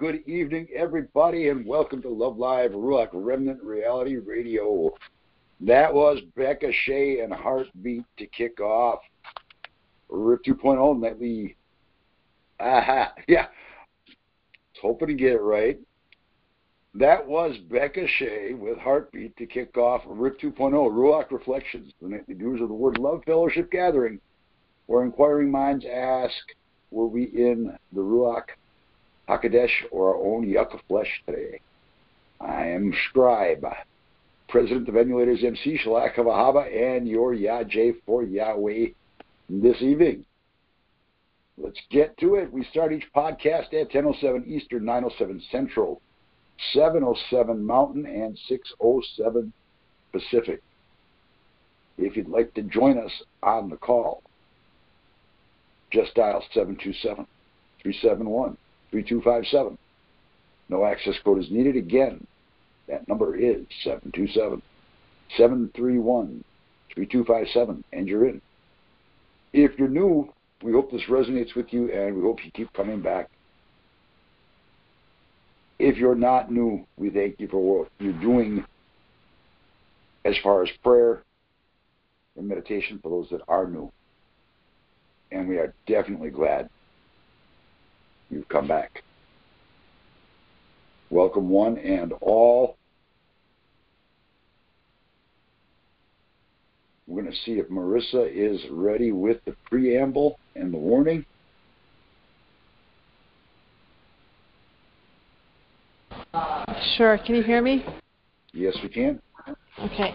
Good evening, everybody, and welcome to Love Live Ruach Remnant Reality Radio. That was Becca Shea and Heartbeat to kick off RIP 2.0 nightly. Aha, yeah. hoping to get it right. That was Becca Shea with Heartbeat to kick off RIP 2.0 Ruach Reflections, the nightly news of the Word Love Fellowship Gathering, where inquiring minds ask, were we in the Ruach HaKodesh or our own Yucca flesh today? I am Scribe, President of Emulators MC, Shaliach and your Yah for Yahweh this evening. Let's get to it. We start each podcast at 10.07 Eastern, 9.07 Central, 7.07 Mountain, and 6.07 Pacific. If you'd like to join us on the call, just dial 727 371 3257. No access code is needed. Again, that number is 727 731 3257, and you're in. If you're new, we hope this resonates with you and we hope you keep coming back. If you're not new, we thank you for what you're doing as far as prayer and meditation for those that are new. And we are definitely glad you've come back. Welcome, one and all. We're going to see if Marissa is ready with the preamble and the warning. Sure. Can you hear me? Yes, we can. Okay.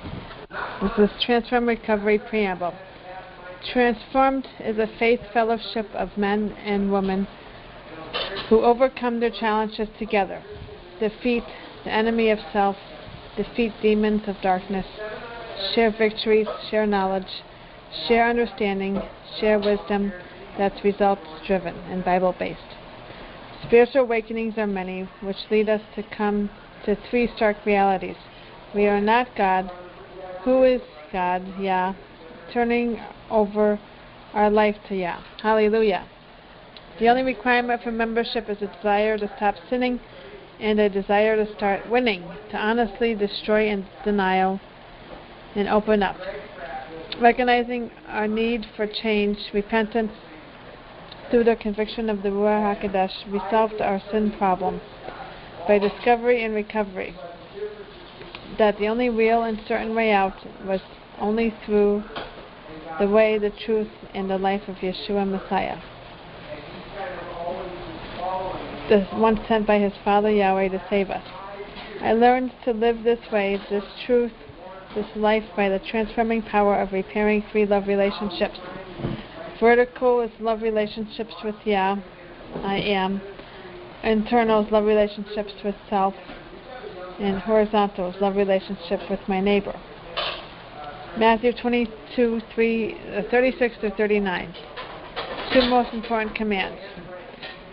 This is Transform Recovery Preamble. Transformed is a faith fellowship of men and women who overcome their challenges together, defeat the enemy of self, defeat demons of darkness, share victories, share knowledge, share understanding, share wisdom that's results driven and Bible based. Spiritual awakenings are many, which lead us to come to three stark realities. We are not God. Who is God? Yah. Turning over our life to Yah. Hallelujah. The only requirement for membership is a desire to stop sinning and a desire to start winning, to honestly destroy and denial and open up. Recognizing our need for change, repentance, through the conviction of the Ruach HaKodesh, we solved our sin problem by discovery and recovery. That the only real and certain way out was only through the way, the truth, and the life of Yeshua Messiah. The one sent by his Father Yahweh to save us. I learned to live this way, this truth, this life by the transforming power of repairing three love relationships. Vertical is love relationships with Yah, I am. Internal is love relationships with self. And horizontal is love relationship with my neighbor. Matthew 22, 3, uh, 36 to 39. Two most important commands.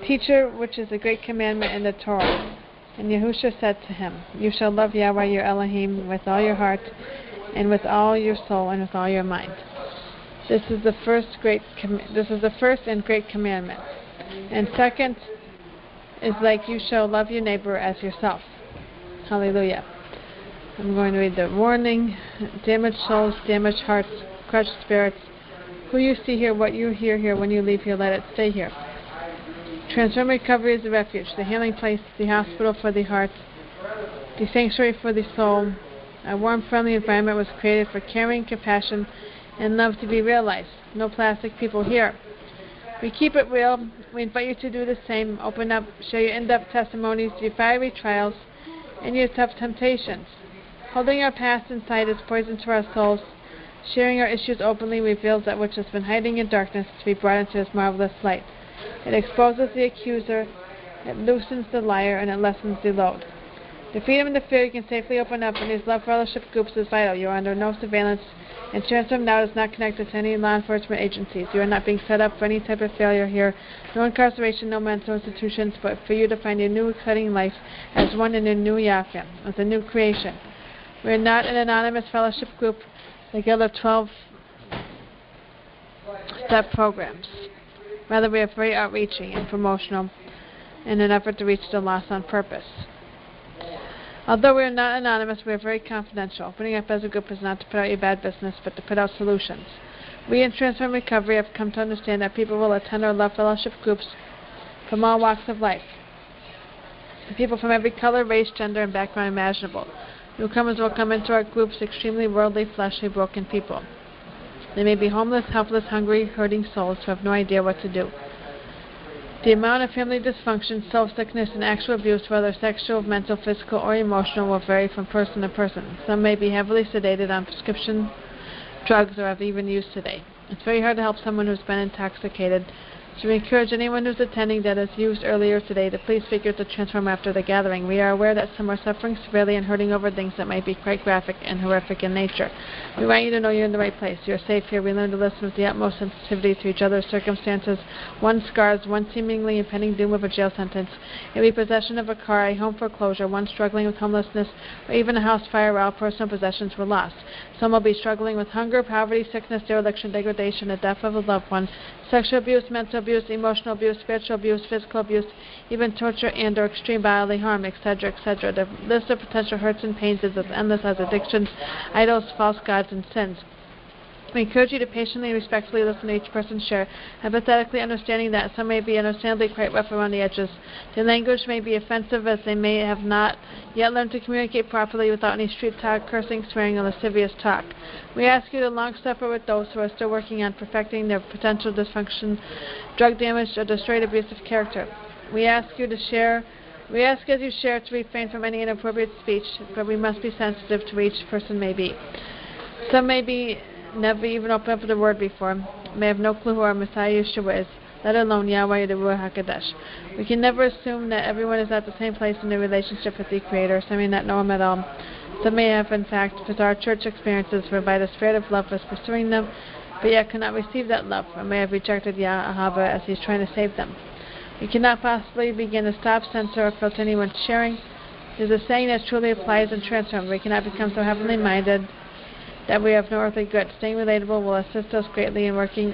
Teacher, which is a great commandment in the Torah. And Yahusha said to him, You shall love Yahweh your Elohim with all your heart, and with all your soul, and with all your mind. This is the first great. Com- this is the first and great commandment. And second is like you shall love your neighbor as yourself. Hallelujah. I'm going to read the warning. Damaged souls, damaged hearts, crushed spirits. Who you see here, what you hear here, when you leave here, let it stay here. Transform Recovery is a refuge, the healing place, the hospital for the heart, the sanctuary for the soul. A warm, friendly environment was created for caring, compassion, and love to be realized. No plastic people here. We keep it real. We invite you to do the same. Open up, share your in-depth testimonies, your fiery trials, and your tough temptations. Holding our past inside is poison to our souls. Sharing our issues openly reveals that which has been hiding in darkness to be brought into His marvelous light. It exposes the accuser, it loosens the liar, and it lessens the load. The freedom and the fear you can safely open up in these love fellowship groups is vital. You are under no surveillance, and Transform Now is not connected to any law enforcement agencies. You are not being set up for any type of failure here. No incarceration, no mental institutions, but for you to find a new exciting life as one in a new Yafia, as a new creation. We are not an anonymous fellowship group like other 12 step programs. Rather, we are very outreaching and promotional. in an effort to reach the lost on purpose. Although we are not anonymous, we are very confidential. Opening up as a group is not to put out your bad business, but to put out solutions. We in Transform Recovery have come to understand that people will attend our love fellowship groups from all walks of life. People from every color, race, gender, and background imaginable. Newcomers will come into our groups extremely worldly, fleshly, broken people. They may be homeless, helpless, hungry, hurting souls who have no idea what to do. The amount of family dysfunction, self-sickness, and actual abuse, whether sexual, mental, physical, or emotional, will vary from person to person. Some may be heavily sedated on prescription drugs or have even used today. It's very hard to help someone who's been intoxicated we encourage anyone who's attending that as used earlier today to please figure to transform after the gathering. We are aware that some are suffering severely and hurting over things that might be quite graphic and horrific in nature. We want you to know you're in the right place. You're safe here. We learn to listen with the utmost sensitivity to each other's circumstances. One scars, one seemingly impending doom of a jail sentence, a repossession of a car, a home foreclosure, one struggling with homelessness, or even a house fire where personal possessions were lost. Some will be struggling with hunger, poverty, sickness, dereliction, degradation, the death of a loved one, sexual abuse, mental abuse, emotional abuse, spiritual abuse, physical abuse, even torture and or extreme bodily harm, etc., etc. The list of potential hurts and pains is as endless as addictions, idols, false gods, and sins. We encourage you to patiently and respectfully listen to each person's share, empathetically understanding that some may be understandably quite rough around the edges. Their language may be offensive as they may have not yet learned to communicate properly without any street talk, cursing, swearing, or lascivious talk. We ask you to long suffer with those who are still working on perfecting their potential dysfunction, drug damage, or destroyed abusive character. We ask you to share we ask as you share to refrain from any inappropriate speech, but we must be sensitive to each person may be. Some may be never even opened up the word before, may have no clue who our Messiah Yeshua is, let alone Yahweh the Ruach HaKodesh. We can never assume that everyone is at the same place in their relationship with the Creator, some may not know Him at all. Some may have, in fact, bizarre church experiences whereby the Spirit of love was pursuing them, but yet could not receive that love, or may have rejected Yahweh as He is trying to save them. We cannot possibly begin to stop, censor, or filter anyone's sharing. Is a saying that truly applies and transforms. We cannot become so heavenly minded that we have no earthly good. Staying relatable will assist us greatly in working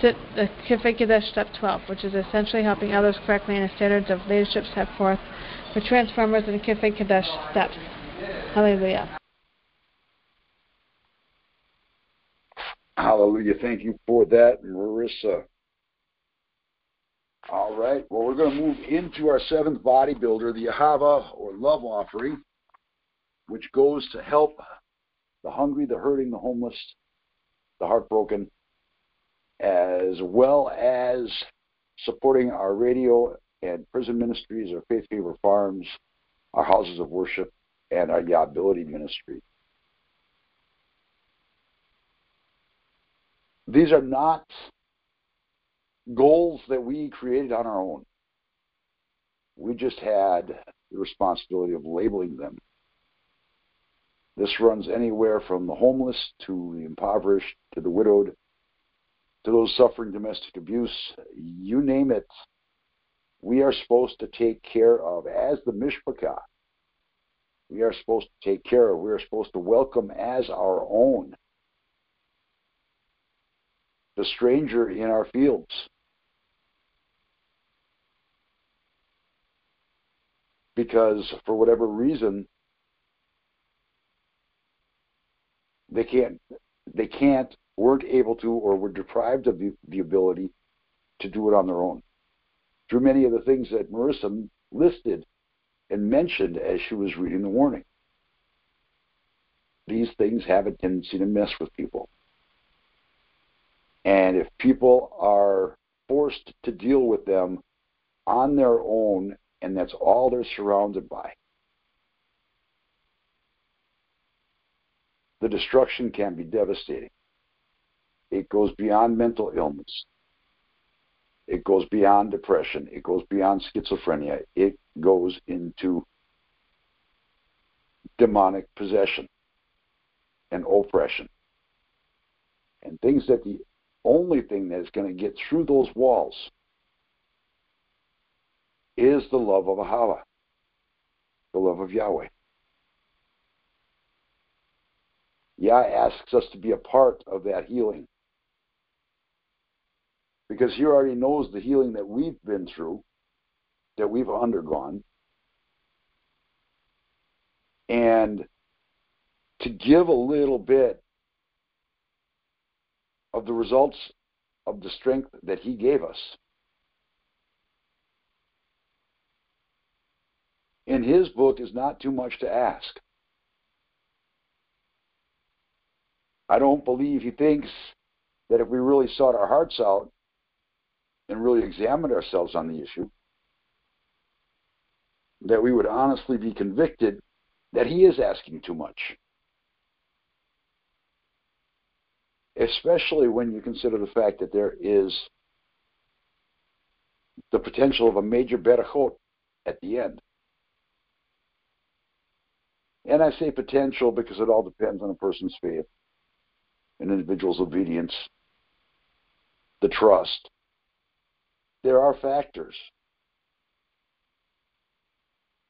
the, Kifei Step 12, which is essentially helping others correctly in the standards of leadership set forth for transformers and Kifei Kadesh steps. Hallelujah. Hallelujah. Thank you for that, Marissa. All right. Well, we're going to move into our seventh bodybuilder, the Ahava or love offering, which goes to help the hungry, the hurting, the homeless, the heartbroken, as well as supporting our radio and prison ministries, our Faith Favor Farms, our houses of worship, and our Yahability ministry. These are not goals that we created on our own. We just had the responsibility of labeling them this runs anywhere from the homeless to the impoverished to the widowed to those suffering domestic abuse. You name it, we are supposed to take care of as the mishpachah. We are supposed to take care of. We are supposed to welcome as our own the stranger in our fields. Because for whatever reason, they can't they can't weren't able to or were deprived of the, the ability to do it on their own through many of the things that Marissa listed and mentioned as she was reading the warning. These things have a tendency to mess with people. And if people are forced to deal with them on their own, and that's all they're surrounded by, the destruction can be devastating. It goes beyond mental illness. It goes beyond depression. It goes beyond schizophrenia. It goes into demonic possession and oppression. And things that the only thing that is going to get through those walls is the love of Ahava, the love of Yahweh. Yah asks us to be a part of that healing. Because He already knows the healing that we've been through. that we've undergone and to give a little bit of the results of the strength that He gave us. In His book is not too much to ask. I don't believe He thinks that if we really sought our hearts out and really examined ourselves on the issue, that we would honestly be convicted that he is asking too much. Especially when you consider the fact that there is the potential of a major berachot at the end. And I say potential because it all depends on a person's faith, an individual's obedience, the trust. There are factors.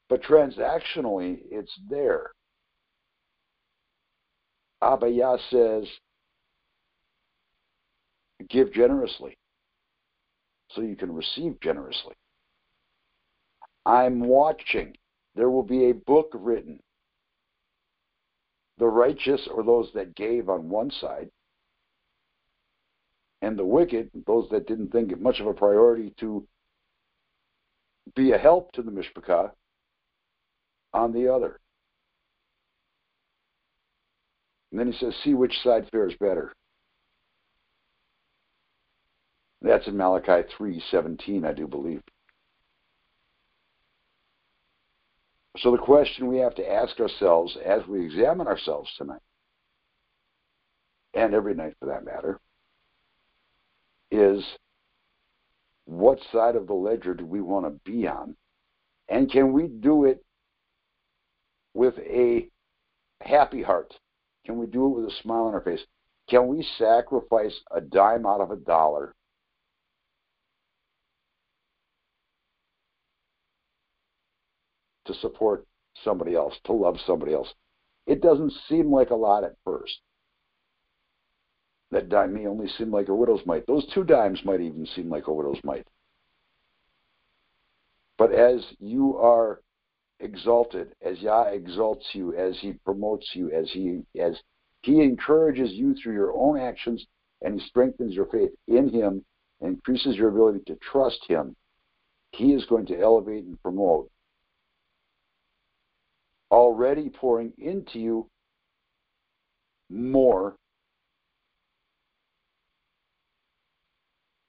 But transactionally, it's there. Abaya says, give generously so you can receive generously. I'm watching. There will be a book written. The righteous or those that gave on one side, and the wicked, those that didn't think it much of a priority to be a help to the Mishpachah, on the other. And then he says, see which side fares better. That's in Malachi 3:17, I do believe. So the question we have to ask ourselves as we examine ourselves tonight, and every night for that matter, is what side of the ledger do we want to be on? And can we do it with a happy heart? Can we do it with a smile on our face? Can we sacrifice a dime out of a dollar to support somebody else, to love somebody else? It doesn't seem like a lot at first. That dime may only seem like a widow's mite. Those two dimes might even seem like a widow's mite. But as you are exalted, as Yah exalts you, as He promotes you, as He as He encourages you through your own actions, and He strengthens your faith in Him, and increases your ability to trust Him, He is going to elevate and promote. Already pouring into you more.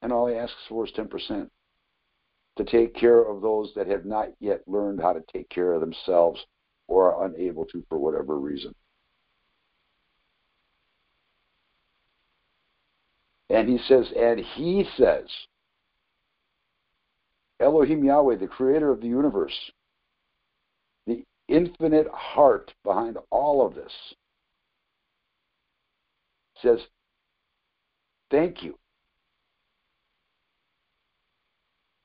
And all He asks for is 10% to take care of those that have not yet learned how to take care of themselves or are unable to for whatever reason. And he says, and he says, Elohim Yahweh, the creator of the universe, infinite heart behind all of this, says, Thank you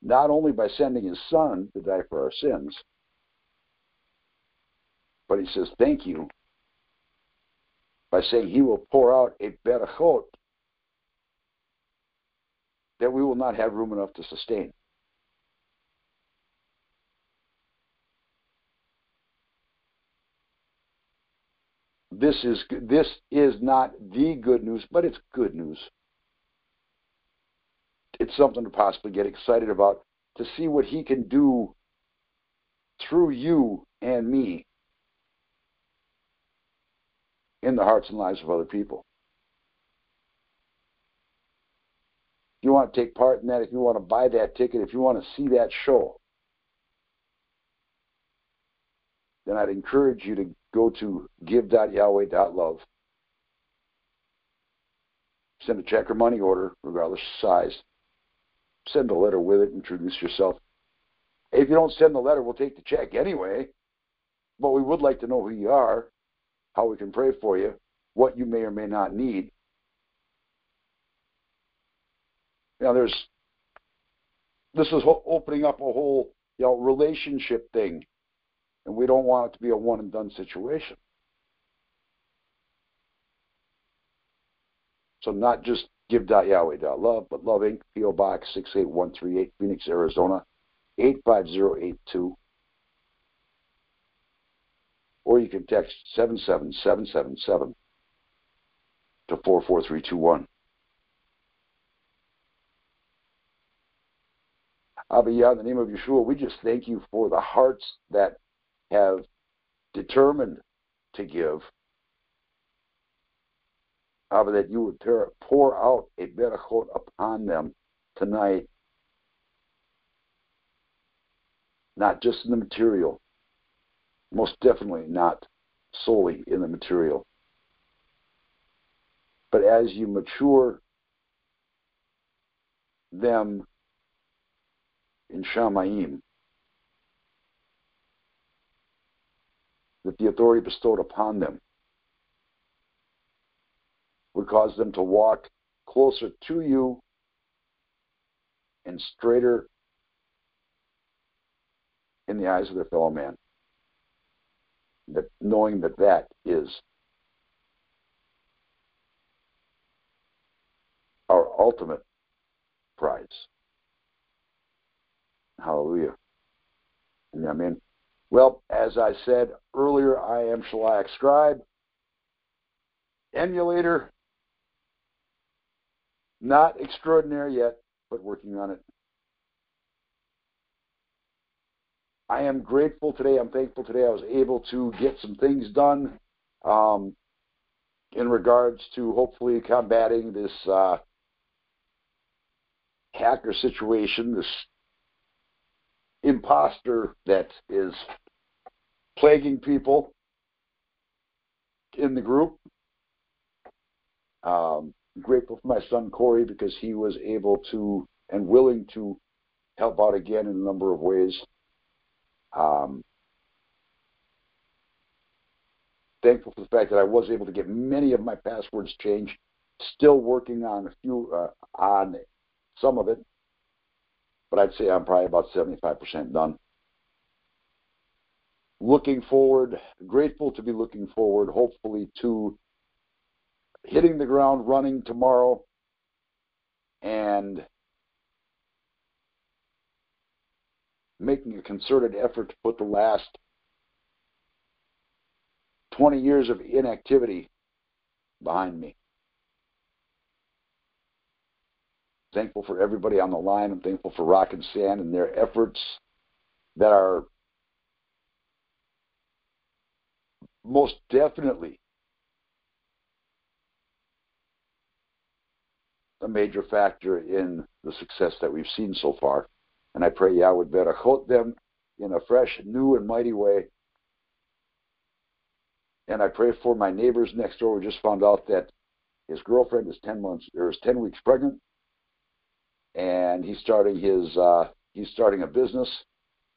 not only by sending his son to die for our sins, but he says, thank you, by saying he will pour out a berachot that we will not have room enough to sustain. This is this is not the good news, but it's good news it's something to possibly get excited about to see what he can do through you and me in the hearts and lives of other people. If you want to take part in that, if you want to buy that ticket, if you want to see that show, then I'd encourage you to go to give.yahweh.love. Send a check or money order, regardless of size send a letter with it, introduce yourself. If you don't send the letter, we'll take the check anyway. But we would like to know who you are, how we can pray for you, what you may or may not need. Now, there's this is opening up a whole you know relationship thing, and we don't want it to be a one and done situation. So not just give.yahweh.love, but Love Inc., P.O. Box 68138, Phoenix, Arizona 85082. Or you can text 77777 to 44321. Abiyah, in the name of Yeshua, we just thank you for the hearts that have determined to give. Abba, that you would pour out a berachot upon them tonight, not just in the material, most definitely not solely in the material, but as you mature them in Shamayim, that the authority bestowed upon them would cause them to walk closer to you and straighter in the eyes of their fellow man. That knowing that that is our ultimate prize. Hallelujah. Amen. Well, as I said earlier, I am Shaliach Scribe, emulator, not extraordinary yet, but working on it. I am grateful today. I'm thankful today. I was able to get some things done um, in regards to hopefully combating this uh, hacker situation, this imposter that is plaguing people in the group. Um, grateful for my son Corey because he was able to and willing to help out again in a number of ways. Um, thankful for the fact that I was able to get many of my passwords changed. Still working on a few uh, on some of it, but I'd say I'm probably about 75% done. Looking forward, grateful to be looking forward, hopefully to hitting the ground running tomorrow and making a concerted effort to put the last 20 years of inactivity behind me. Thankful for everybody on the line. I'm thankful for Rock and Sand and their efforts that are most definitely a major factor in the success that we've seen so far. And I pray Yah would berachot them in a fresh, new, and mighty way. And I pray for my neighbors next door. We just found out that his girlfriend is ten months or is ten weeks pregnant, and he's starting his uh, he's starting a business.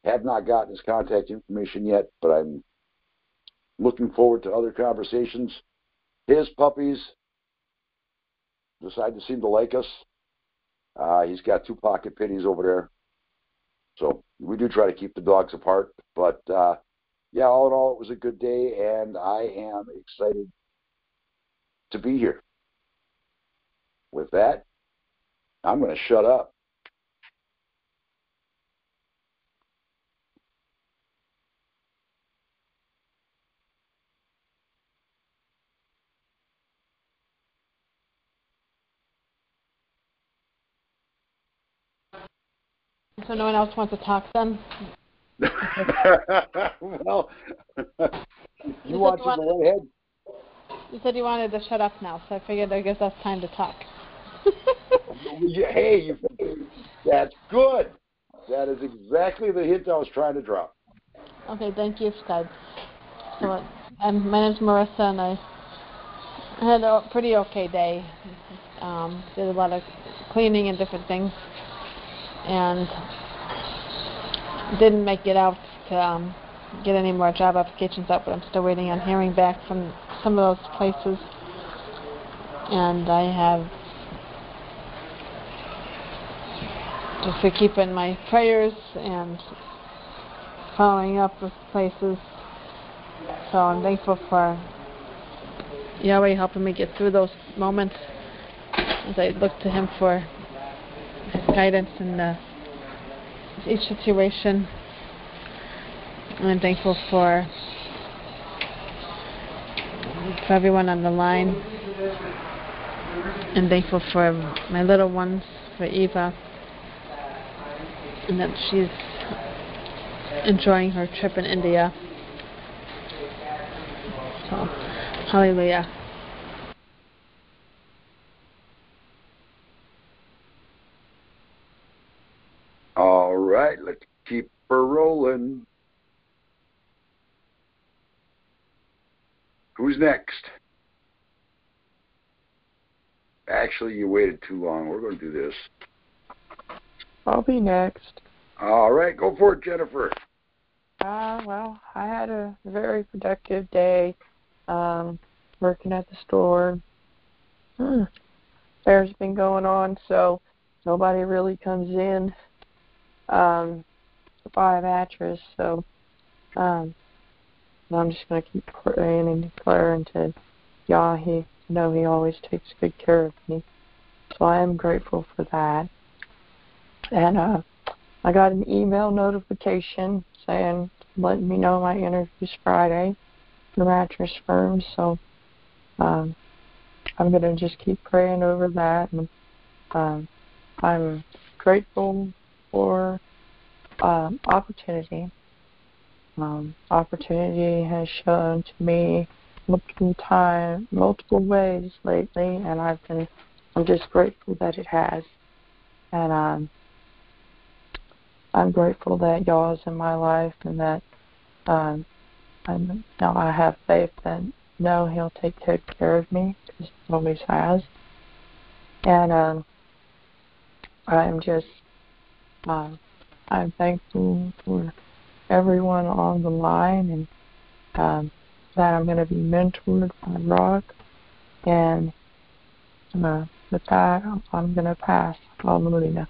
Have not gotten his contact information yet, but I'm looking forward to other conversations. His puppies decide to seem to like us. Uh, he's got two pocket pitties over there. So we do try to keep the dogs apart. But uh, yeah, all in all, it was a good day, and I am excited to be here. With that, I'm going to shut up. So no one else wants to talk then? well, you, want to go ahead. You said you wanted to shut up now, so I figured that gives us time to talk. Hey, that's good. That is exactly the hint I was trying to drop. Okay, thank you, Scribe. So, um, my name's Marissa, and I had a pretty okay day. Um, did a lot of cleaning and different things and didn't make it out to um, get any more job applications out, but I'm still waiting on hearing back from some of those places. And I have just to keep in my prayers and following up with places. So I'm thankful for Yahweh helping me get through those moments as I look to Him for His guidance in each situation. I'm thankful for for everyone on the line. I'm thankful for my little ones, for Eva, and that she's enjoying her trip in India. So, hallelujah. All right, let's keep her rolling. Who's next? Actually, you waited too long. We're going to do this. I'll be next. All right, go for it, Jennifer. Uh, well, I had a very productive day um, working at the store. Hmm. Fair's been going on, so nobody really comes in um, to buy a mattress. So um, I'm just going to keep praying and declaring to Yah. He know He always takes good care of me. So I am grateful for that. And uh, I got an email notification saying, letting me know my interview's Friday for mattress firm. So um, I'm going to just keep praying over that. And um, I'm grateful for um, opportunity. Um, opportunity has shown to me multiple time, multiple ways lately, and I've been, I'm just grateful that it has. And um, I'm grateful that y'all is in my life and that um, I'm, now I have faith that no, He'll take good care of me because He always has. And um, I'm just, uh, I'm thankful for everyone on the line and um, that I'm going to be mentored by Rock. And uh, with that, I'm going to pass. Hallelujah.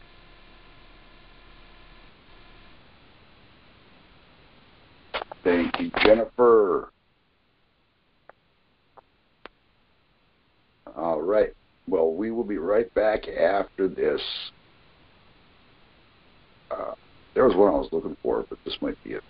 Thank you, Jennifer. All right. Well, we will be right back after this. Uh, there was one I was looking for, but this might be it.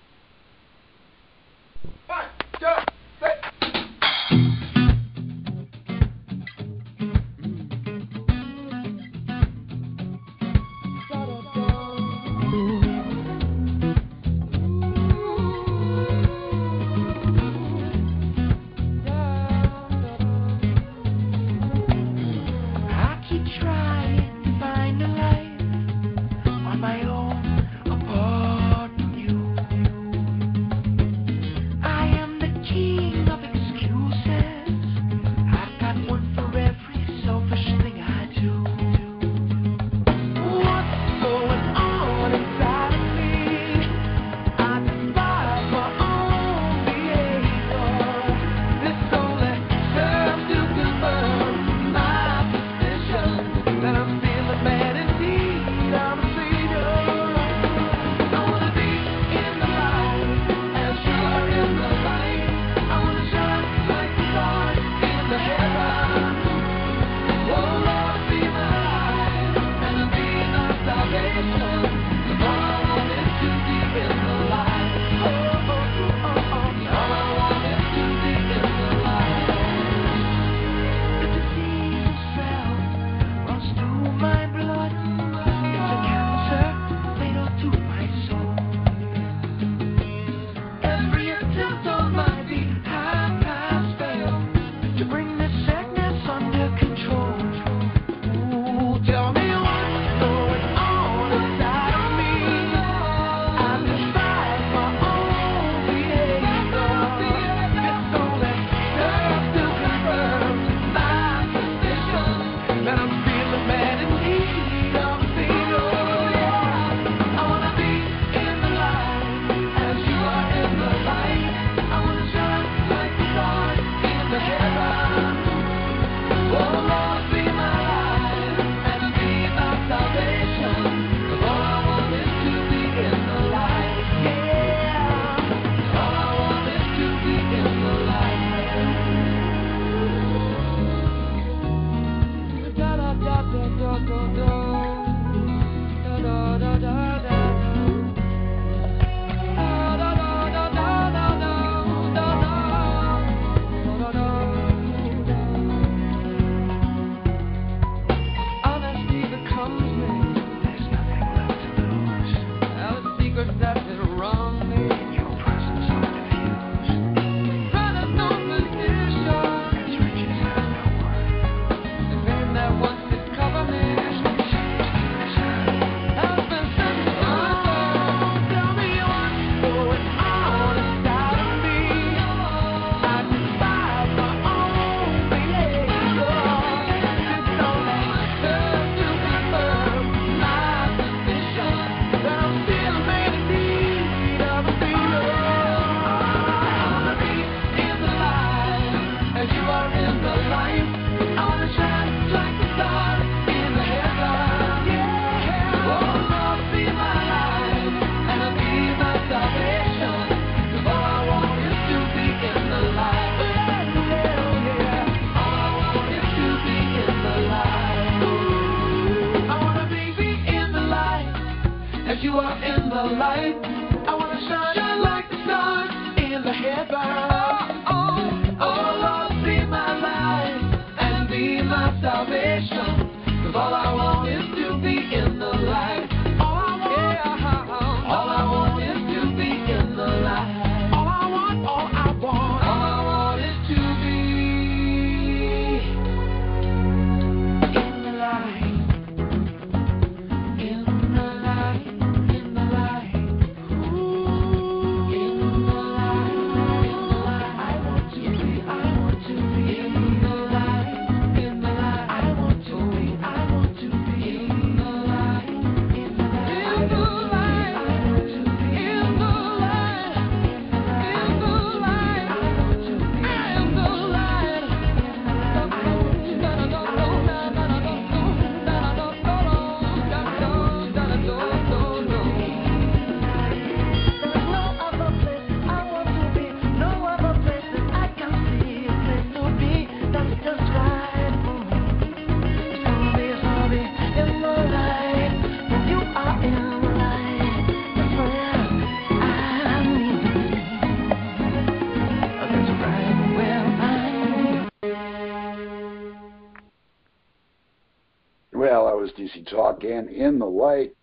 And In the Light.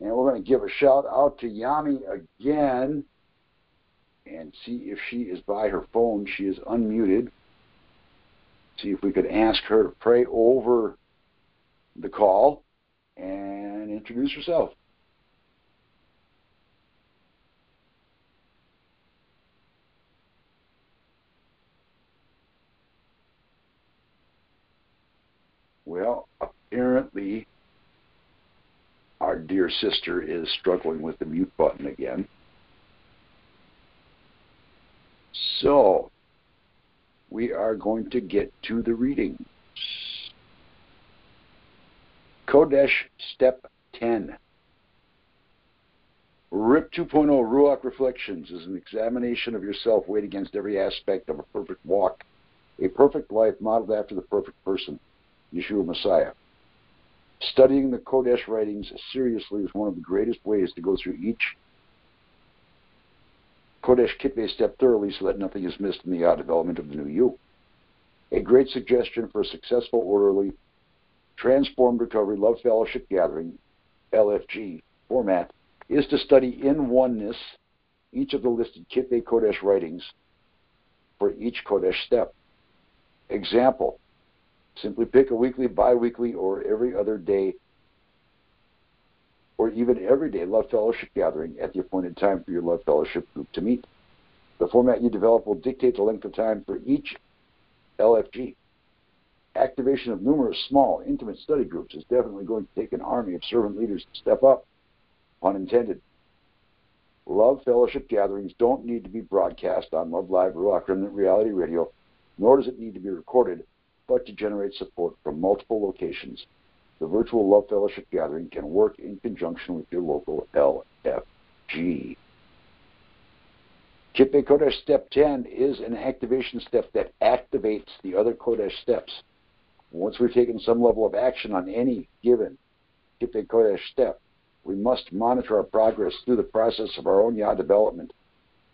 And we're going to give a shout out to Yami again and see if she is by her phone. She is unmuted. See if we could ask her to pray over the call and introduce herself. Well, apparently our dear sister is struggling with the mute button again. So, we are going to get to the reading. Kodesh Step 10. RIP 2.0 Ruach Reflections is an examination of yourself weighed against every aspect of a perfect walk, a perfect life modeled after the perfect person, Yeshua Messiah. Studying the Kodesh writings seriously is one of the greatest ways to go through each Kodesh Kippeh step thoroughly so that nothing is missed in the development of the new you. A great suggestion for a successful, orderly, transformed recovery love fellowship gathering, LFG, format is to study in oneness each of the listed Kippeh Kodesh writings for each Kodesh step. Example, Simply pick a weekly, bi-weekly, or every other day, or even every day Love Fellowship gathering at the appointed time for your Love Fellowship group to meet. The format you develop will dictate the length of time for each LFG. Activation of numerous small, intimate study groups is definitely going to take an army of servant leaders to step up. Pun intended. Love Fellowship gatherings don't need to be broadcast on Love Live Ruach Remnant Reality Radio, nor does it need to be recorded but to generate support from multiple locations. The virtual Love Fellowship gathering can work in conjunction with your local LFG. Kippeh Kodesh Step 10 is an activation step that activates the other Kodesh steps. Once we've taken some level of action on any given Kippeh Kodesh step, we must monitor our progress through the process of our own Yah development.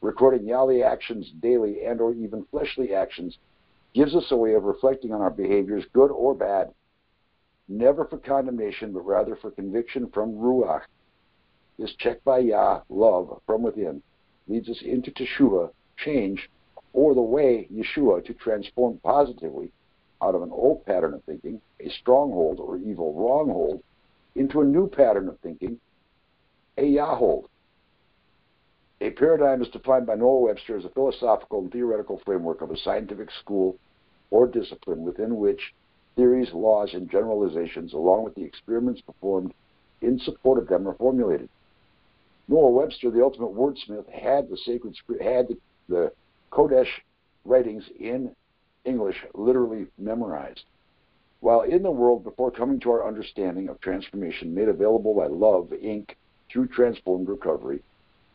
Recording Yahweh actions daily and or even fleshly actions gives us a way of reflecting on our behaviors, good or bad, never for condemnation, but rather for conviction from Ruach. This check by Yah, love from within, leads us into Teshuvah, change, or the way, Yeshua, to transform positively out of an old pattern of thinking, a stronghold or evil wronghold, into a new pattern of thinking, a Yahhold. A paradigm is defined by Noah Webster as a philosophical and theoretical framework of a scientific school or discipline within which theories, laws, and generalizations, along with the experiments performed in support of them, are formulated. Noah Webster, the ultimate wordsmith, had the sacred had the, the Kodesh writings in English literally memorized. While in the world before coming to our understanding of transformation made available by Love, Inc., through transformed recovery,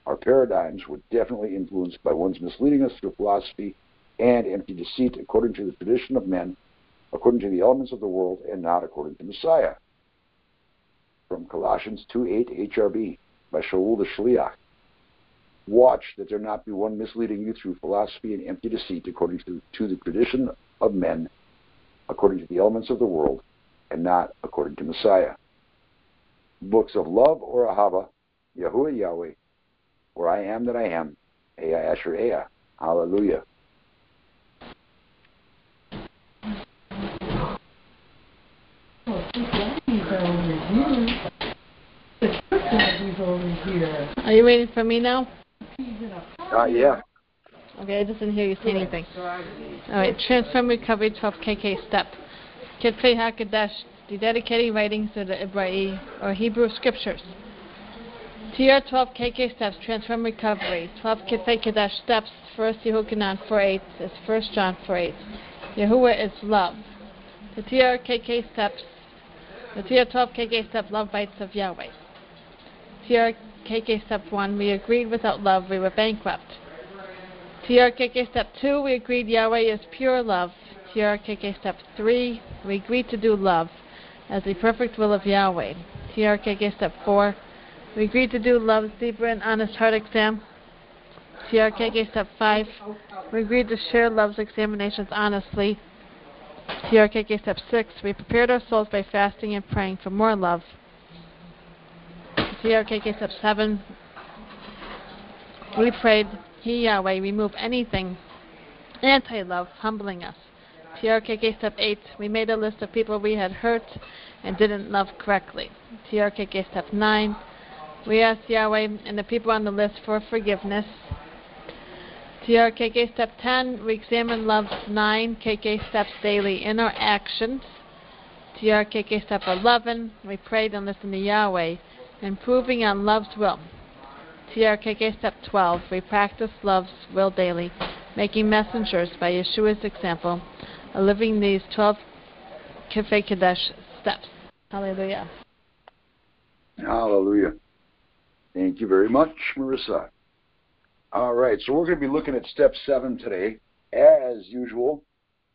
our paradigms were definitely influenced by ones misleading us through philosophy and empty deceit according to the tradition of men, according to the elements of the world, and not according to Messiah. From Colossians 2.8 HRB. by Shaul the Shaliach. Watch that there not be one misleading you through philosophy and empty deceit according to, to the tradition of men, according to the elements of the world, and not according to Messiah. Books of love or Ahava, Yahuwah Yahweh, or I am that I am, Ehyeh Asher Ehyeh. Hallelujah. Are you waiting for me now? Uh, yeah. Okay, I just didn't hear you say anything. All right, Transform Recovery 12 KK Step. Kitvei HaKodesh, the dedicated writings of the Ibrahim or Hebrew Scriptures. TR 12 KK Steps, Transform Recovery. 12 Kitvei Kodesh Steps, first Yehukanan 4 8 is 1 John 4 8. Yahuwah is love. The TR KK Steps, the TR 12 KK Step, Love Bites of Yahweh. TR KK Step 1, we agreed without love, we were bankrupt. TRKK Step 2, we agreed Yahweh is pure love. TRKK Step 3, we agreed to do love as the perfect will of Yahweh. TRKK Step 4, we agreed to do love's deeper and honest heart exam. TRKK Step 5, we agreed to share love's examinations honestly. TRKK Step 6, we prepared our souls by fasting and praying for more love. TRKK Step 7, we prayed, He Yahweh, remove anything anti love, humbling us. TRKK Step 8, we made a list of people we had hurt and didn't love correctly. TRKK Step 9, we ask Yahweh and the people on the list for forgiveness. TRKK Step 10, we examine love's nine KK steps daily in our actions. TRKK Step 11, we prayed and listened to Yahweh, improving on love's will. TRKK Step 12, we practice love's will daily, making messengers by Yeshua's example, living these 12 Kefei Kadesh steps. Hallelujah. Hallelujah. Thank you very much, Marissa. All right, so we're going to be looking at step seven today, as usual,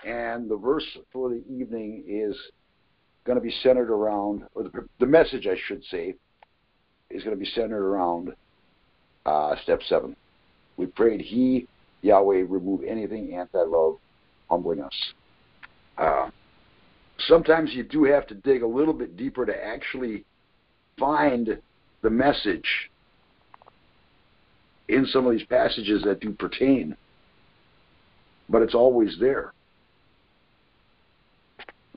and the verse for the evening is going to be centered around, or the, the message, I should say, is going to be centered around uh, step seven. We prayed, He, Yahweh, remove anything anti-love, humbling us. Uh, sometimes you do have to dig a little bit deeper to actually find the message in some of these passages that do pertain, but it's always there.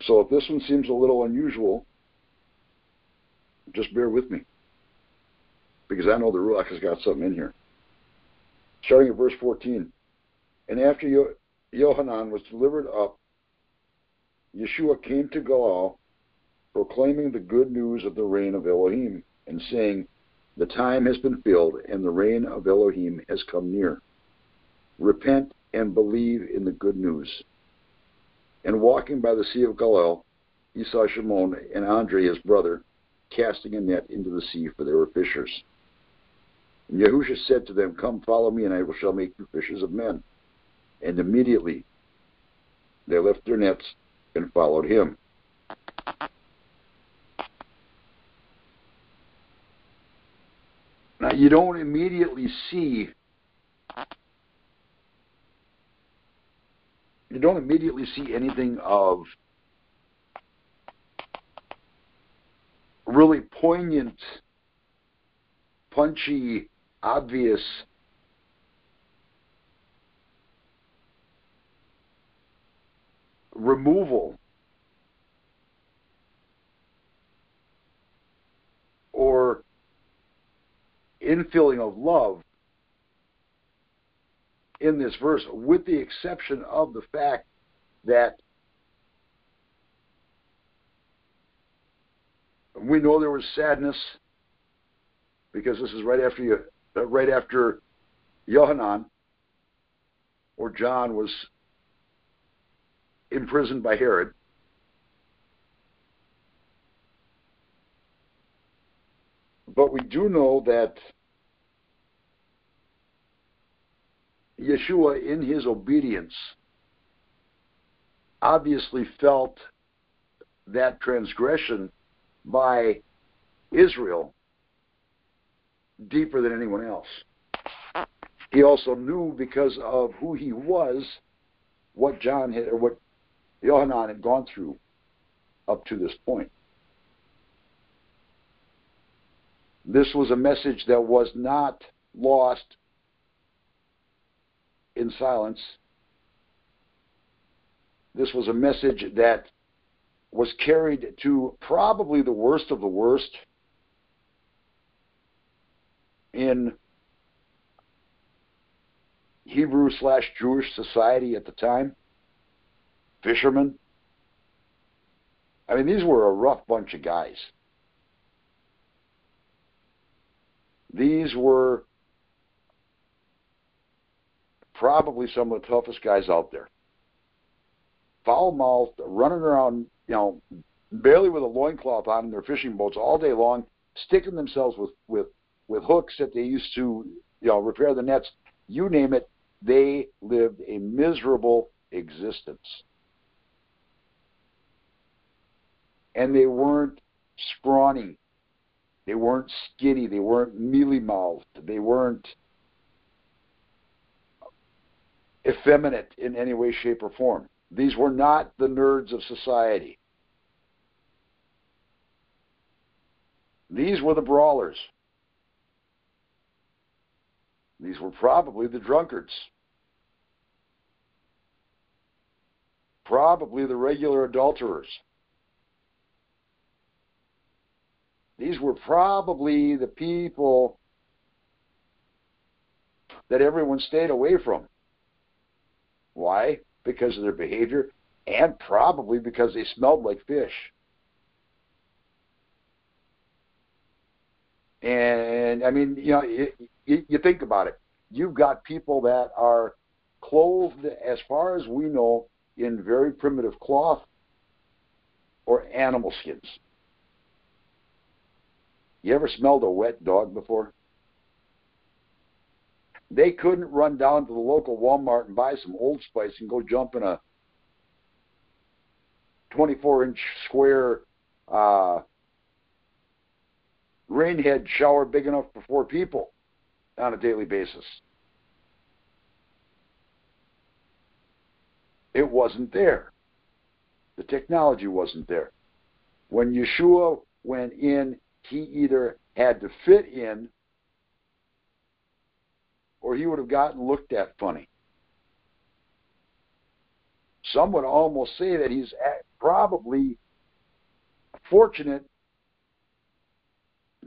So if this one seems a little unusual, just bear with me, because I know the Ruach has got something in here. Starting at verse 14. And after Yo- Yohanan was delivered up, Yeshua came to Galil, proclaiming the good news of the reign of Elohim, and saying, The time has been filled, and the reign of Elohim has come near. Repent and believe in the good news. And walking by the Sea of Galil, he saw Shimon and Andre, his brother, casting a net into the sea, for they were fishers. And Yahusha said to them, Come, follow me, and I shall make you fishers of men. And immediately they left their nets and followed him. Now, you don't immediately see you don't immediately see anything of really poignant, punchy, obvious removal or infilling of love in this verse, with the exception of the fact that we know there was sadness because this is right after you, uh, right after Yohanan or John was imprisoned by Herod. But we do know that Yeshua, in his obedience, obviously felt that transgression by Israel deeper than anyone else. He also knew because of who he was what John had or what Yohanan had gone through up to this point. This was a message that was not lost in silence. This was a message that was carried to probably the worst of the worst in Hebrew slash Jewish society at the time. Fishermen. I mean, these were a rough bunch of guys. These were probably some of the toughest guys out there. Foul mouthed, running around, you know, barely with a loincloth on in their fishing boats all day long, sticking themselves with, with, with hooks that they used to, you know, repair the nets. You name it, they lived a miserable existence. And they weren't scrawny. They weren't skinny. They weren't mealy mouthed. They weren't effeminate in any way, shape, or form. These were not the nerds of society. These were the brawlers. These were probably the drunkards. Probably the regular adulterers. These were probably the people that everyone stayed away from. Why? Because of their behavior and probably because they smelled like fish. And I mean, you know, you, you think about it. You've got people that are clothed, as far as we know, in very primitive cloth or animal skins. You ever smelled a wet dog before? They couldn't run down to the local Walmart and buy some Old Spice and go jump in a 24 inch square uh, rainhead shower big enough for four people on a daily basis. It wasn't there. The technology wasn't there. When Yeshua went in, he either had to fit in or he would have gotten looked at funny. Some would almost say that he's probably fortunate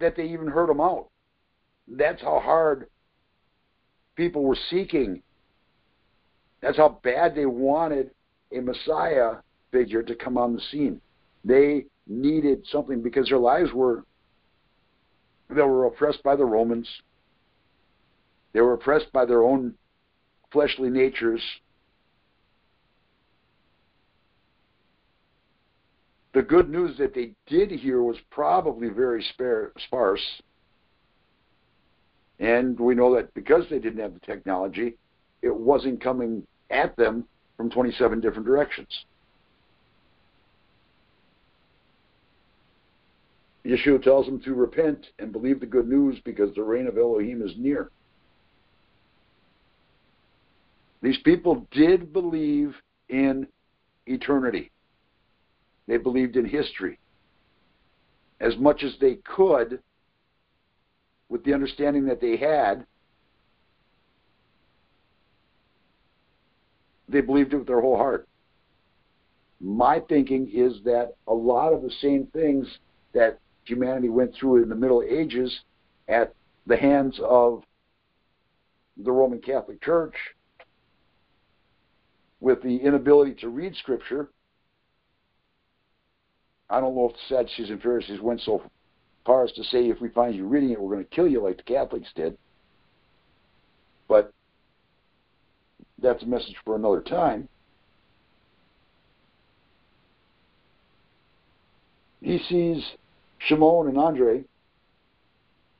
that they even heard him out. That's how hard people were seeking. That's how bad they wanted a Messiah figure to come on the scene. They needed something because their lives were they were oppressed by the Romans. They were oppressed by their own fleshly natures. The good news that they did hear was probably very spare, sparse. And we know that because they didn't have the technology, it wasn't coming at them from 27 different directions. Yeshua tells them to repent and believe the good news because the reign of Elohim is near. These people did believe in eternity. They believed in history as much as they could with the understanding that they had. They believed it with their whole heart. My thinking is that a lot of the same things that humanity went through in the Middle Ages at the hands of the Roman Catholic Church with the inability to read Scripture. I don't know if the Sadducees and Pharisees went so far as to say, if we find you reading it, we're going to kill you like the Catholics did. But that's a message for another time. He sees Shimon and Andre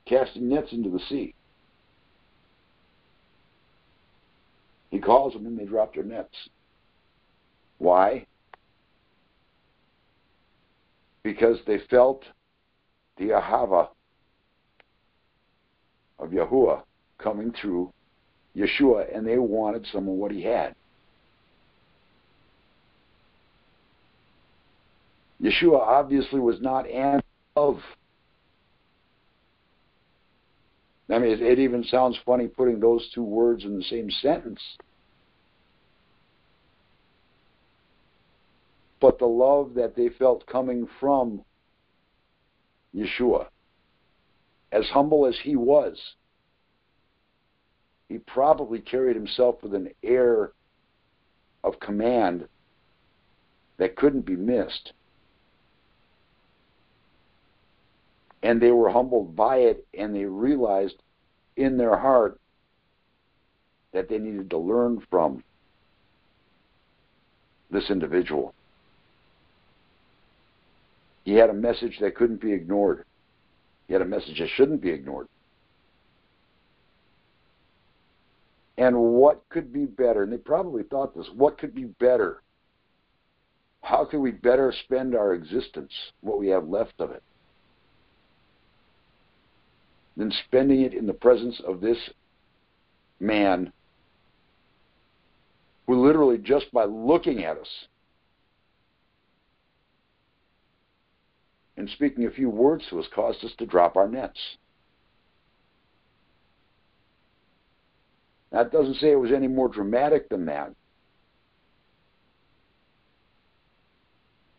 casting nets into the sea. Calls them and they drop their nets. Why? Because they felt the ahava, of Yahuwah coming through Yeshua, and they wanted some of what he had. Yeshua obviously was not and of. I mean, it even sounds funny putting those two words in the same sentence. But the love that they felt coming from Yeshua, as humble as he was, he probably carried himself with an air of command that couldn't be missed. And they were humbled by it, and they realized in their heart that they needed to learn from this individual. He had a message that couldn't be ignored. He had a message that shouldn't be ignored. And what could be better? And they probably thought this what could be better? How can we better spend our existence, what we have left of it, than spending it in the presence of this man who literally just by looking at us and speaking a few words to us caused us to drop our nets. That doesn't say it was any more dramatic than that.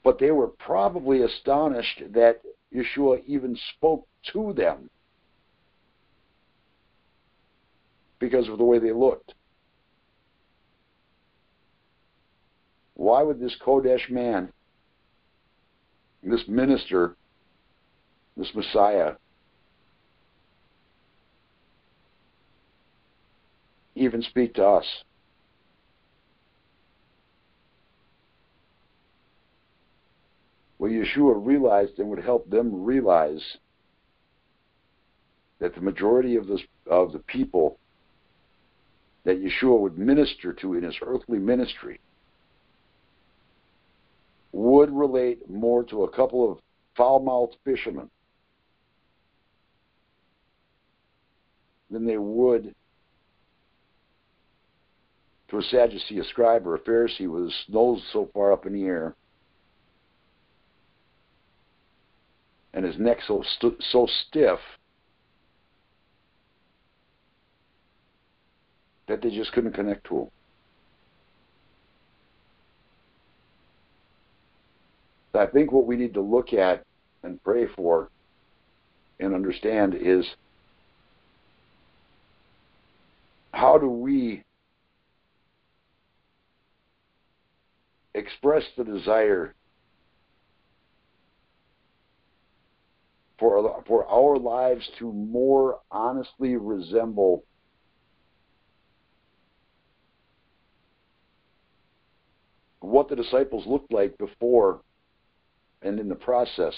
But they were probably astonished that Yeshua even spoke to them because of the way they looked. Why would this Kodesh man, this minister, this Messiah, even speak to us? Well, Yeshua realized and would help them realize that the majority of, this, of the people that Yeshua would minister to in his earthly ministry would relate more to a couple of foul mouthed fishermen than they would to a Sadducee, a scribe, or a Pharisee with his nose so far up in the air and his neck so st- so stiff that they just couldn't connect to him. I think what we need to look at and pray for and understand is how do we express the desire for, for our lives to more honestly resemble what the disciples looked like before and in the process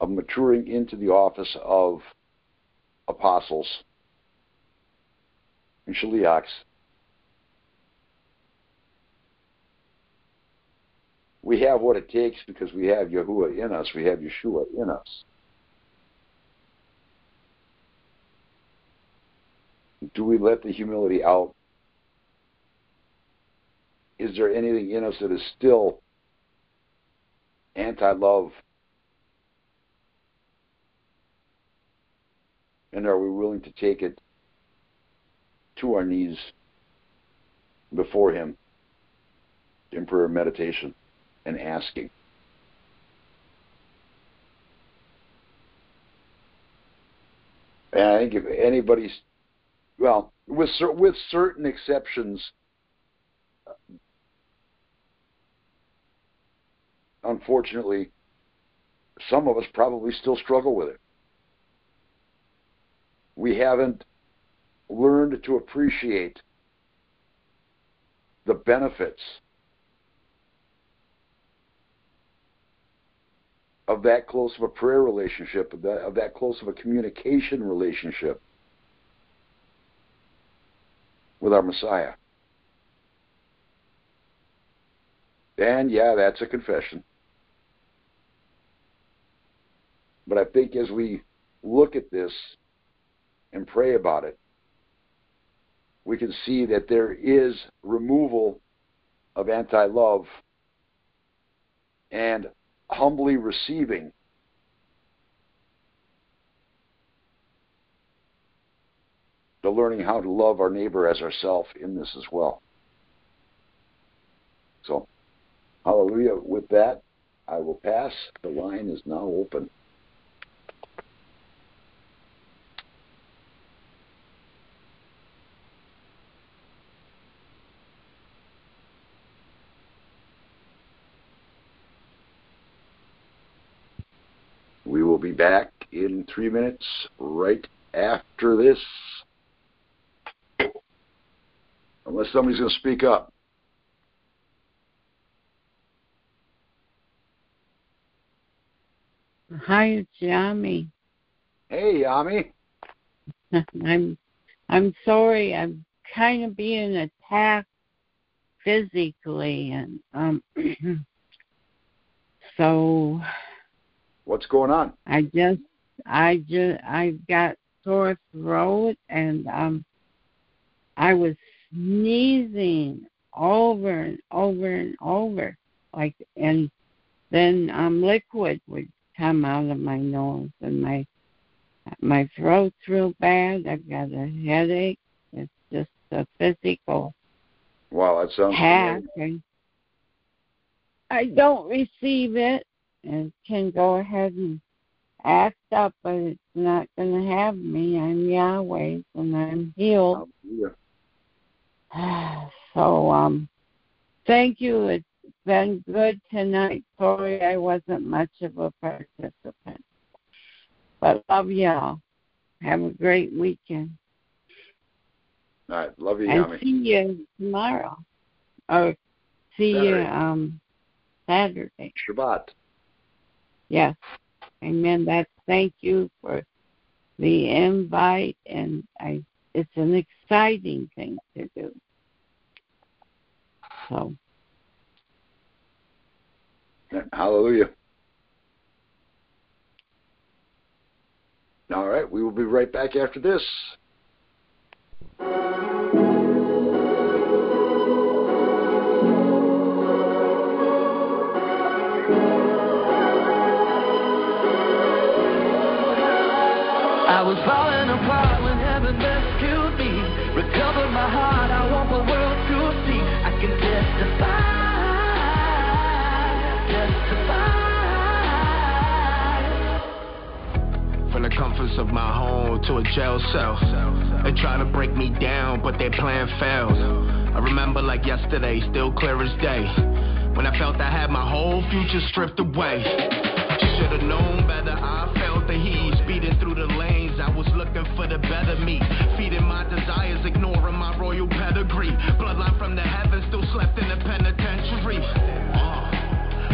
of maturing into the office of apostles and shaliachs. We have what it takes because we have Yahuwah in us, we have Yeshua in us. Do we let the humility out? Is there anything in us that is still anti love? And are we willing to take it to our knees before Him in prayer and meditation and asking? And I think if anybody's, well, with with certain exceptions, unfortunately, some of us probably still struggle with it. We haven't learned to appreciate the benefits of that close of a prayer relationship, of that, of that close of a communication relationship with our Messiah. And yeah, that's a confession. But I think as we look at this and pray about it, we can see that there is removal of anti love and humbly receiving the learning how to love our neighbor as ourself in this as well. So, hallelujah. With that, I will pass. The line is now open. We will be back in three minutes right after this. Unless somebody's going to speak up. Hi, it's Yami. Hey, Yami. I'm I'm sorry. I'm kind of being attacked physically, and um, so What's going on? I just I just I got sore throat, and um, I was sneezing over and over and over, like, and then um, liquid would come out of my nose, and my my throat's real bad. I've got a headache. It's just a physical Wow, that sounds. I don't receive it and can go ahead and act up, but it's not going to have me. I'm Yahweh's and I'm healed. So, um, thank you. It's been good tonight. Sorry I wasn't much of a participant. But love y'all. Have a great weekend. All right, love you, and Yami. see you tomorrow. Or see you Saturday. um Saturday. Shabbat. Yes. Amen. That's thank you for the invite and I it's an exciting thing to do. So Hallelujah. All right, we will be right back after this. I was falling apart when heaven rescued me. Recovered my heart, I want the world to see. I can testify, testify. From the comforts of my home to a jail cell. They try to break me down, but their plan failed. I remember like yesterday, still clear as day. When I felt I had my whole future stripped away. Should've known better, I for the better me. Feeding my desires, ignoring my royal pedigree. Bloodline from the heavens, still slept in the penitentiary. Uh,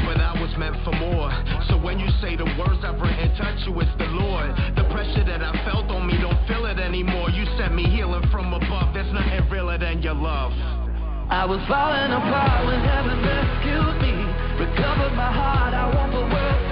but I was meant for more. So when you say the words I've written touch you, it's the Lord. The pressure that I felt on me, don't feel it anymore. You sent me healing from above. There's nothing realer than your love. I was falling apart when heaven rescued me. Recovered my heart, I want the world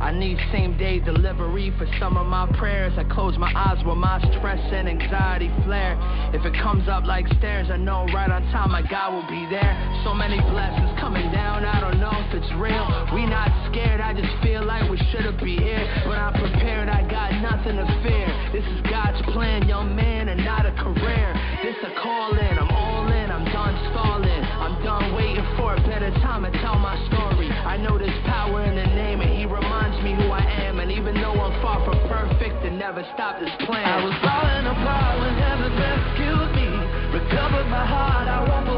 I need same day delivery for some of my prayers. I close my eyes when my stress and anxiety flare. If it comes up like stairs, I know right on time my God will be there. So many blessings coming down, I don't know if it's real. We not scared, I just feel like we should've be here. But I'm prepared, I got nothing to fear. This is God's plan, young man, and not a career. This a calling, I'm all in, I'm done stalling. I'm done waiting for a better time to tell my story. I know there's power in never stopped His plan. I was falling apart when heaven rescued me. Recovered my heart, I want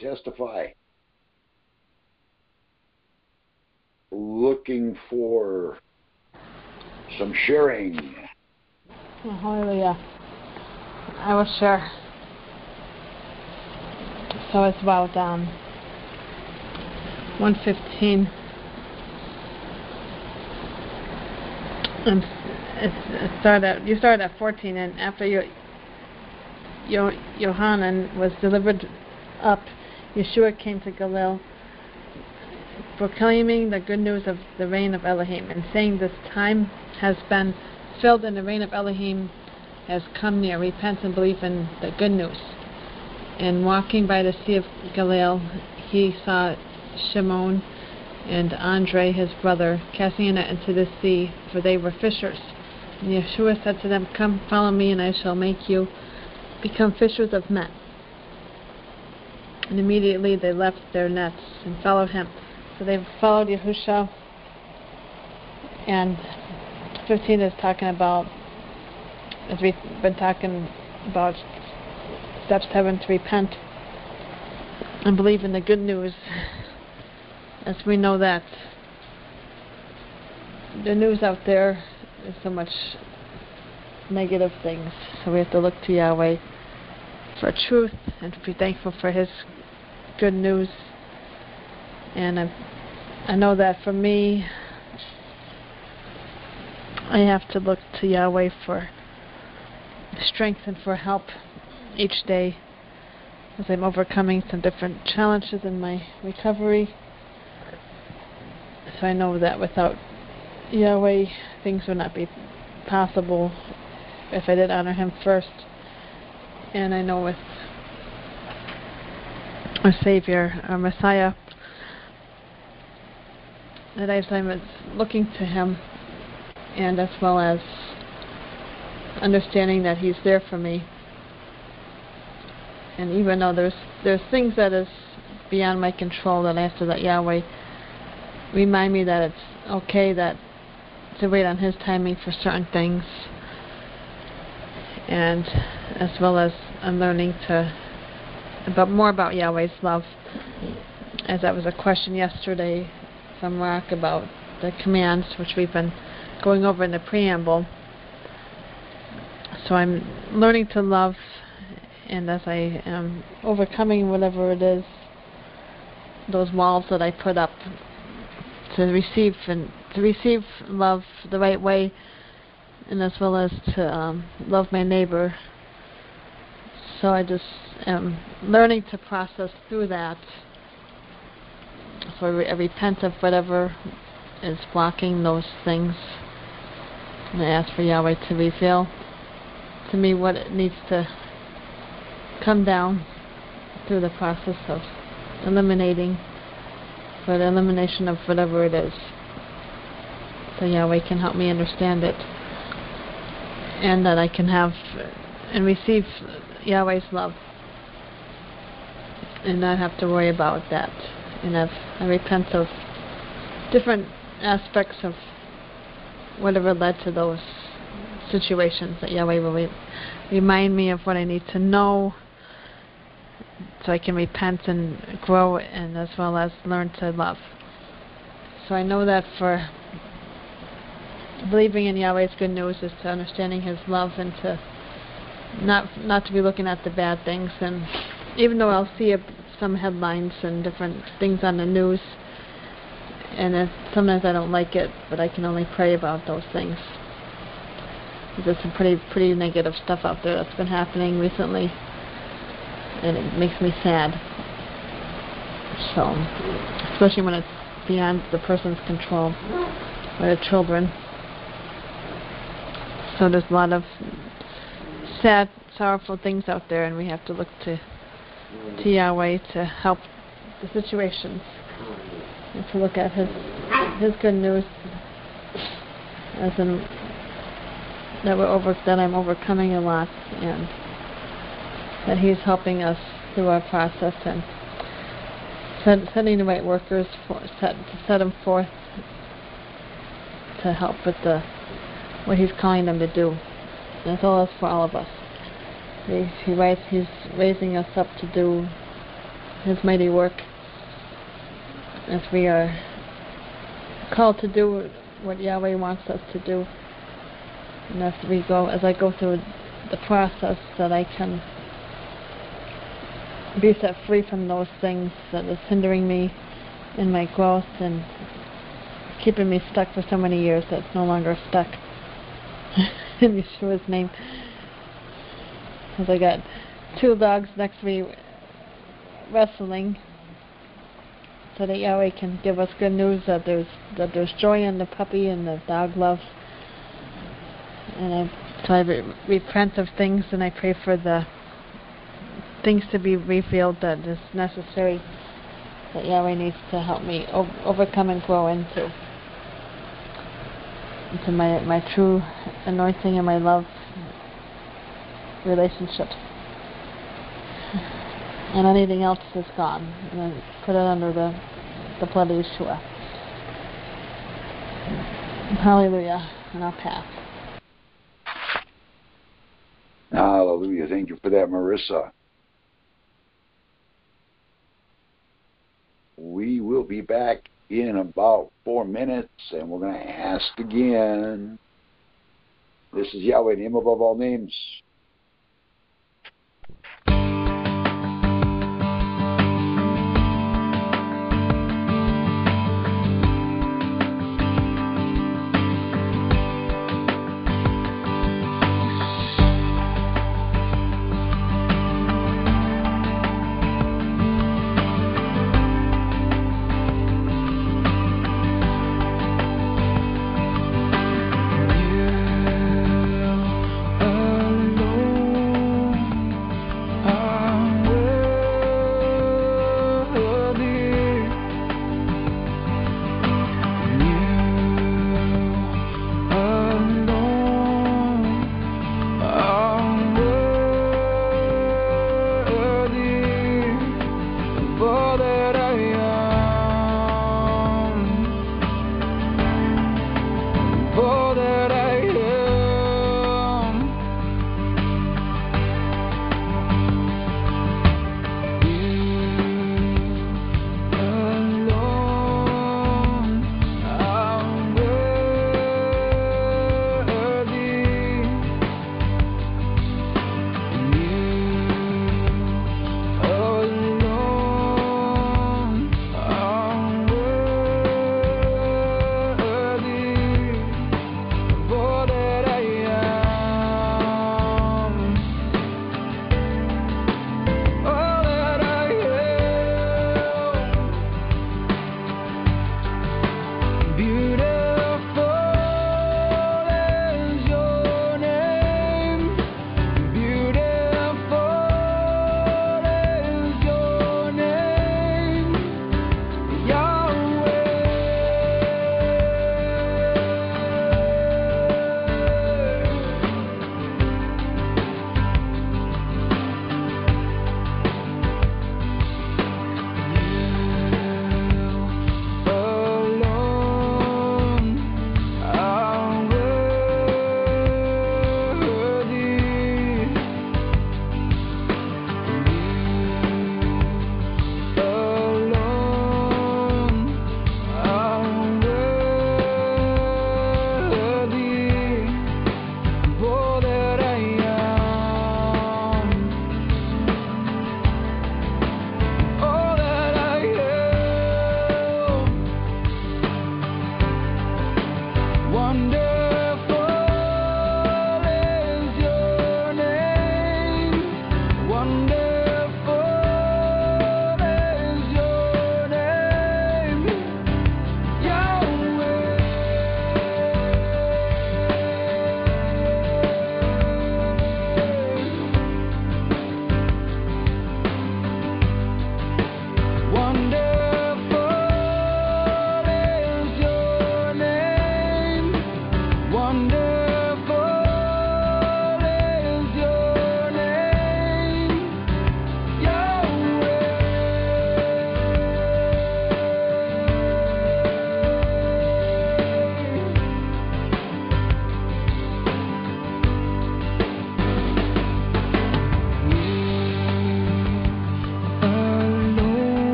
Testify. Looking for some sharing. Oh, hallelujah. I will share. So it's about um, 115. And it started at, you started at 14, and after you, Yo, Yohanan was delivered up, Yeshua came to Galil, proclaiming the good news of the reign of Elohim, and saying, This time has been filled, and the reign of Elohim has come near. Repent and believe in the good news. And walking by the Sea of Galil, he saw Shimon and Andre, his brother, casting a net into the sea, for they were fishers. And Yeshua said to them, Come, follow me, and I shall make you become fishers of men. And immediately they left their nets and followed him. So they followed Yahusha. And 15 is talking about, as we've been talking about, steps seven to repent and believe in the good news. As we know that the news out there is so much negative things. So we have to look to Yahweh for truth and to be thankful for His good news. And I, I know that for me, I have to look to Yahweh for strength and for help each day as I'm overcoming some different challenges in my recovery. So I know that without Yahweh, things would not be possible if I did honor Him first. And I know with our Savior, our Messiah, that as I was looking to Him, and as well as understanding that He's there for me. And even though there's there's things that is beyond my control, that I have to let Yahweh remind me that it's okay that to wait on His timing for certain things. And as well as I'm learning to about more about Yahweh's love. As that was a question yesterday from Rock about the commands, which we've been going over in the preamble. So I'm learning to love, and as I am overcoming whatever it is, those walls that I put up to receive and to receive love the right way, and as well as to um, love my neighbor. So I just am learning to process through that. So I, re- I repent of whatever is blocking those things. And I ask for Yahweh to reveal to me what it needs to come down through the process of eliminating, for the elimination of whatever it is. So Yahweh can help me understand it. And that I can have and receive Yahweh's love and not have to worry about that. And I've, I repent of different aspects of whatever led to those situations that Yahweh will re- remind me of what I need to know so I can repent and grow and as well as learn to love. So I know that for believing in Yahweh's good news is to understanding his love and to not not to be looking at the bad things and even though I'll see a, some headlines and different things on the news and sometimes I don't like it but I can only pray about those things. There's some pretty pretty negative stuff out there that's been happening recently and it makes me sad. So especially when it's beyond the person's control or the children. So there's a lot of sad, sorrowful things out there, and we have to look to to Yahweh to help the situations, and to look at His His good news as in that we're over that I'm overcoming a lot and that he's helping us through our process and set, setting the right workers for set to set them forth to help with the what he's calling them to do. As all as for all of us. He, writes, he's raising us up to do his mighty work as we are called to do what Yahweh wants us to do. And as we go, as I go through the process, that I can be set free from those things that is hindering me in my growth and keeping me stuck for so many years that it's no longer stuck. in Yeshua's name. Because I got two dogs next to me wrestling so that Yahweh can give us good news that there's that there's joy in the puppy and the dog loves. And I so I re- repent of things and I pray for the things to be revealed that is necessary that Yahweh needs to help me o- overcome and grow into into my my true anointing and my love relationships. And anything else is gone. And I put it under the the blood of Yeshua. Hallelujah. And I'll pass. Hallelujah. Thank you for that, Marissa. We will be back in about four minutes, and we're going to ask again. This is Yahweh, name above all names.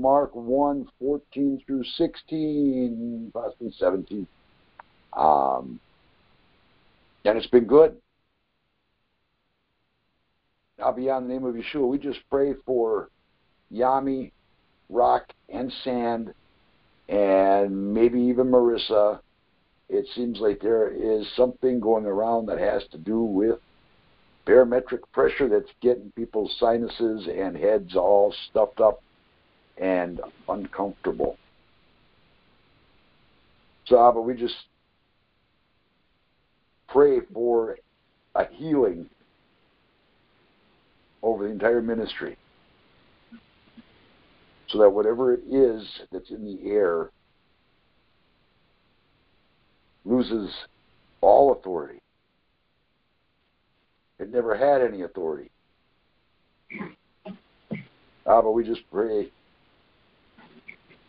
Mark 1, 14 through 16, possibly 17. Um, and it's been good. Now, beyond the name of Yeshua, we just pray for Yami, Rock, and Sand, and maybe even Marissa. It seems like there is something going around that has to do with barometric pressure that's getting people's sinuses and heads all stuffed up and uncomfortable. So, Abba, we just pray for a healing over the entire ministry so that whatever it is that's in the air loses all authority. It never had any authority. Ah, but we just pray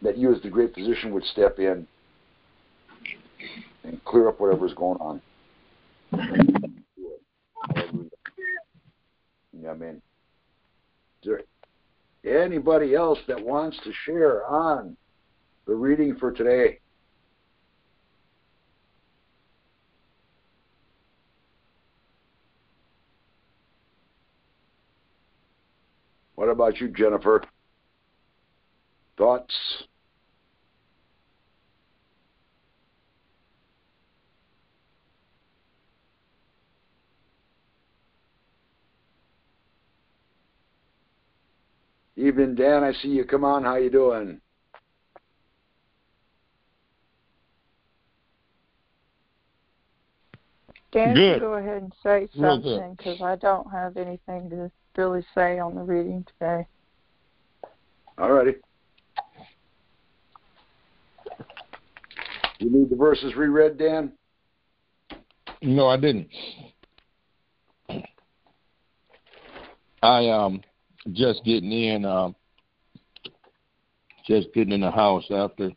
that you, as the great physician, would step in and clear up whatever's going on. Hallelujah. Amen. Is there anybody else that wants to share on the reading for today? What about you, Jennifer? Thoughts? Evening, Dan. I see you. Come on. How you doing? Dan, Good. go ahead and say something because I don't have anything to really say on the reading today. All righty. You need the verses reread, Dan? No, I didn't. I um just getting in, um, just getting in the house after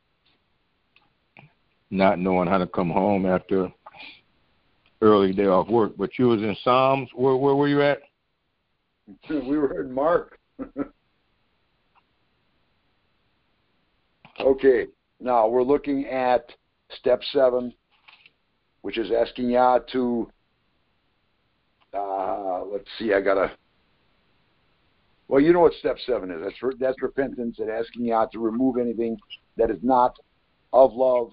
not knowing how to come home after early day off work. But you was in Psalms. Where where were you at? we were in Mark. okay, now we're looking at step seven, which is asking Yah to. Uh, let's see, I gotta. Well, you know what step seven is. That's re- that's repentance and asking Yah to remove anything that is not of love,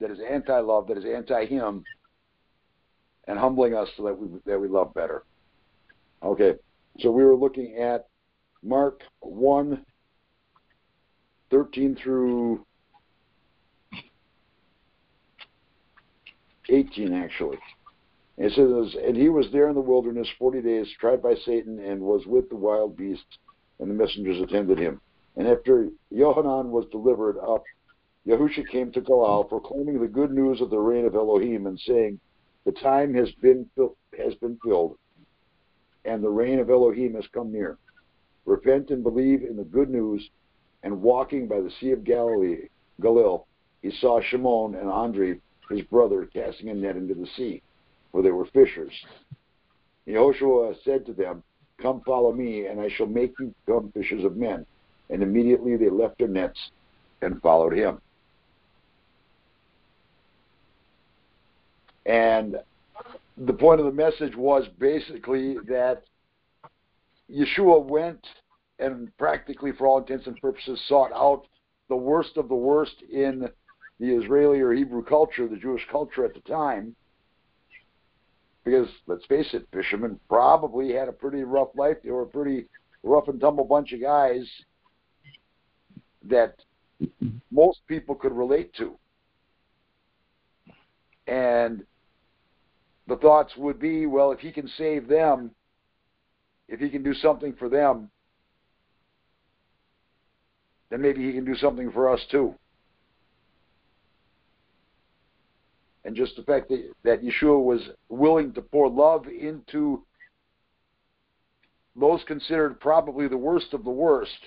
that is anti-love, that is anti-Him, and humbling us so that we that we love better. Okay. So we were looking at Mark 1, 13 through 18, actually. It says, And he was there in the wilderness 40 days, tried by Satan, and was with the wild beasts, and the messengers attended him. And after Yohanan was delivered up, Yahusha came to Galil, proclaiming the good news of the reign of Elohim, and saying, The time has been, fil- has been filled and the reign of Elohim has come near. Repent and believe in the good news. And walking by the Sea of Galilee, Galil, he saw Shimon and Andre, his brother, casting a net into the sea, for they were fishers. Yehoshua said to them, Come follow me, and I shall make you become fishers of men. And immediately they left their nets and followed him. And the point of the message was basically that Yeshua went and practically, for all intents and purposes, sought out the worst of the worst in the Israeli or Hebrew culture, the Jewish culture at the time. Because let's face it, fishermen probably had a pretty rough life. They were a pretty rough and tumble bunch of guys that most people could relate to. And the thoughts would be, well, if he can save them, if he can do something for them, then maybe he can do something for us too. And just the fact that, that Yeshua was willing to pour love into those considered probably the worst of the worst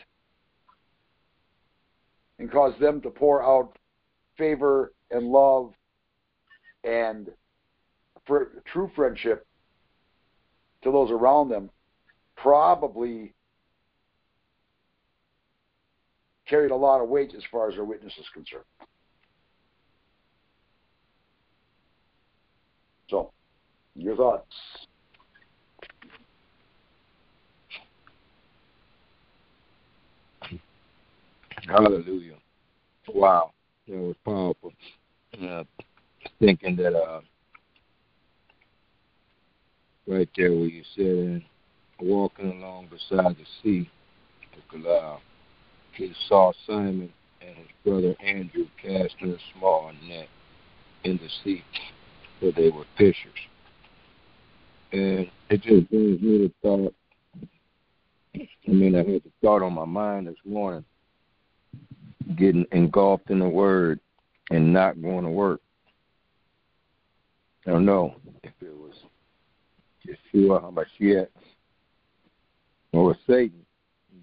and cause them to pour out favor and love and for true friendship to those around them probably carried a lot of weight as far as their witness is concerned. So, your thoughts? Hallelujah. Wow. That was powerful. Uh, thinking that uh, right there where you said, walking along beside the sea, uh, he saw Simon and his brother Andrew casting a small net in the sea, for they were fishers. And it just brings me to thought. I mean, I had the thought on my mind this morning getting engulfed in the word and not going to work. I don't know if it was Yeshua HaMashiach or Satan,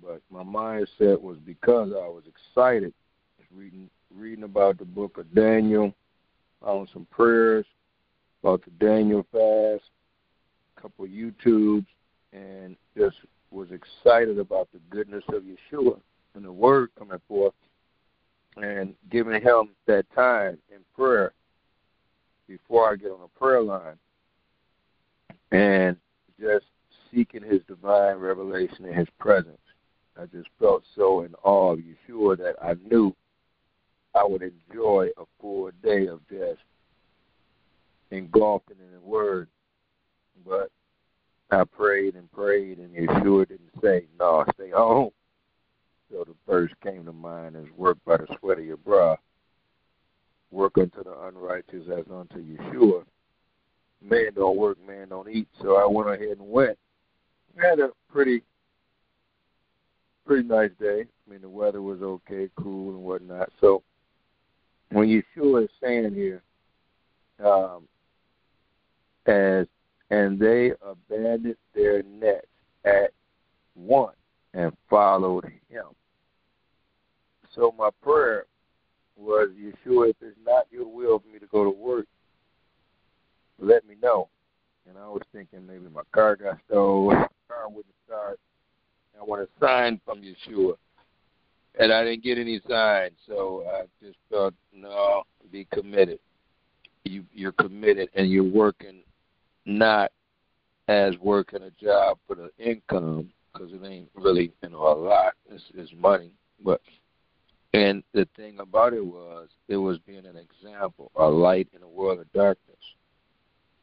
but my mindset was because I was excited reading reading about the book of Daniel, on some prayers about the Daniel fast, a couple of YouTubes, and just was excited about the goodness of Yeshua and the word coming forth and giving him that time in prayer before I get on a prayer line and just seeking his divine revelation in his presence. I just felt so in awe of Yeshua that I knew I would enjoy a full day of just engulfing in the word. But I prayed and prayed and Yeshua didn't say, No, stay home. So the verse came to mind as work by the sweat of your brow. Work unto the unrighteous as unto Yeshua. Man don't work, man don't eat. So I went ahead and went. Had a pretty pretty nice day. I mean the weather was okay, cool and whatnot. So when Yeshua is saying here, um, as and they abandoned their nets at once and followed him. So my prayer was, Yeshua, if it's not your will for me to go to work, let me know. And I was thinking maybe my car got stolen, my car wouldn't start. I want a sign from Yeshua. And I didn't get any signs, so I just thought, no, be committed. You, you're committed, and you're working not as working a job for the income, because it ain't really you know a lot. It's, it's money, but and the thing about it was it was being an example, a light in a world of darkness,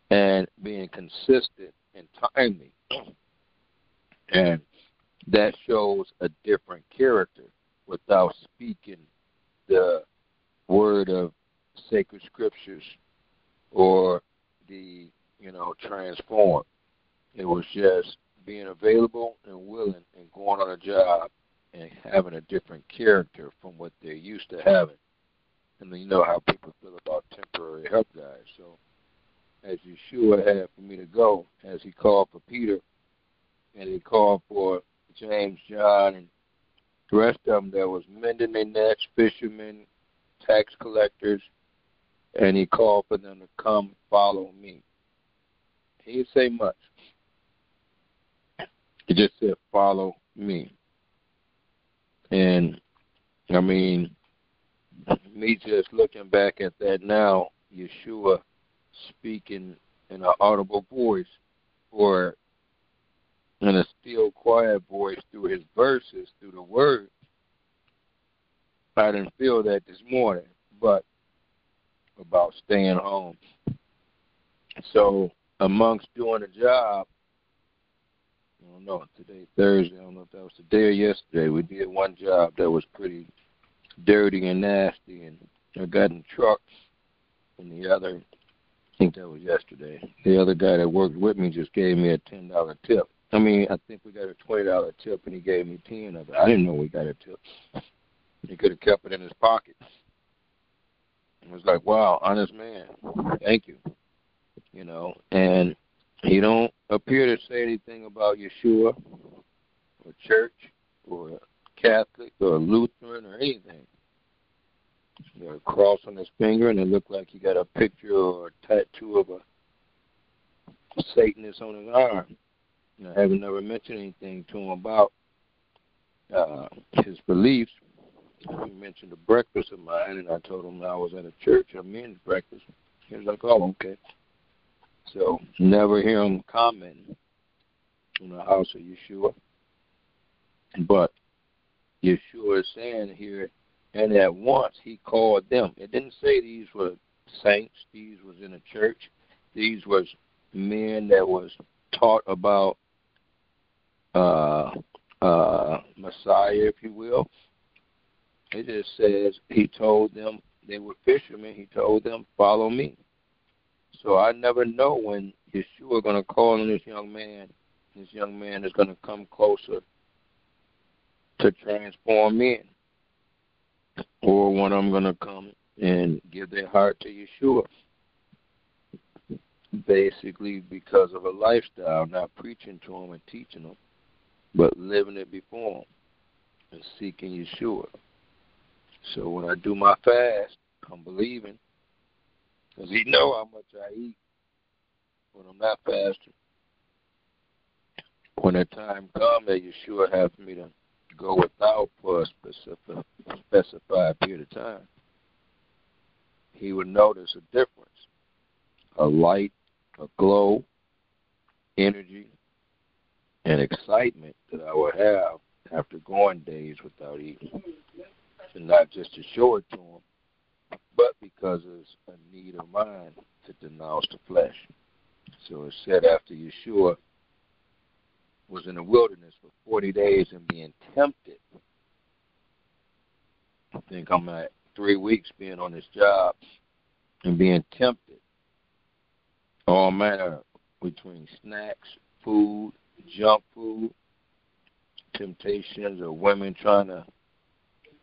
and being consistent and timely, and that shows a different character without speaking the word of sacred scriptures or the you know transform. It was just being available and willing and going on a job and having a different character from what they're used to having. And you know how people feel about temporary help guys. So as Yeshua had for me to go, as he called for Peter and he called for James, John, and the rest of them that was mending their nets, fishermen, tax collectors, and he called for them to come follow me. He didn't say much. He just said, follow me. And I mean, me just looking back at that now, Yeshua speaking in an audible voice or in a still quiet voice through his verses, through the word. I didn't feel that this morning, but about staying home. So amongst doing a job, I don't know, today Thursday, I don't know if that was today or yesterday, we did one job that was pretty dirty and nasty and I got in trucks. and the other I think that was yesterday. The other guy that worked with me just gave me a ten dollar tip. I mean, I think we got a twenty dollar tip and he gave me ten of it. I didn't know we got a tip. He could have kept it in his pocket. It was like, wow, honest man. Thank you. You know, and he don't appear to say anything about Yeshua or church or Catholic or Lutheran or anything. You know, a cross on his finger, and it looked like he got a picture or a tattoo of a Satanist on his arm. You I haven't never mentioned anything to him about uh, his beliefs. He mentioned a breakfast of mine, and I told him I was at a church, a men's breakfast. He was like, "Oh, okay." So never hear him comment on the house of Yeshua, but Yeshua is saying here, and at once he called them. It didn't say these were saints; these was in a church. These was men that was taught about uh, uh, Messiah, if you will. It just says he told them they were fishermen. He told them, "Follow me." So I never know when Yeshua is going to call on this young man. This young man is going to come closer to transform men, or when I'm going to come and give their heart to Yeshua. Basically, because of a lifestyle, not preaching to them and teaching them, but living it before them and seeking Yeshua. So when I do my fast, I'm believing because he know how much I eat when I'm not fasting. When the time comes that Yeshua has me to go without for a specific, specified period of time, he would notice a difference, a light, a glow, energy, and excitement that I would have after going days without eating. And not just to show it to him, but because it's a need of mine to denounce the flesh. So it said after Yeshua was in the wilderness for 40 days and being tempted. I think I'm at three weeks being on this job and being tempted. All manner between snacks, food, junk food, temptations of women trying to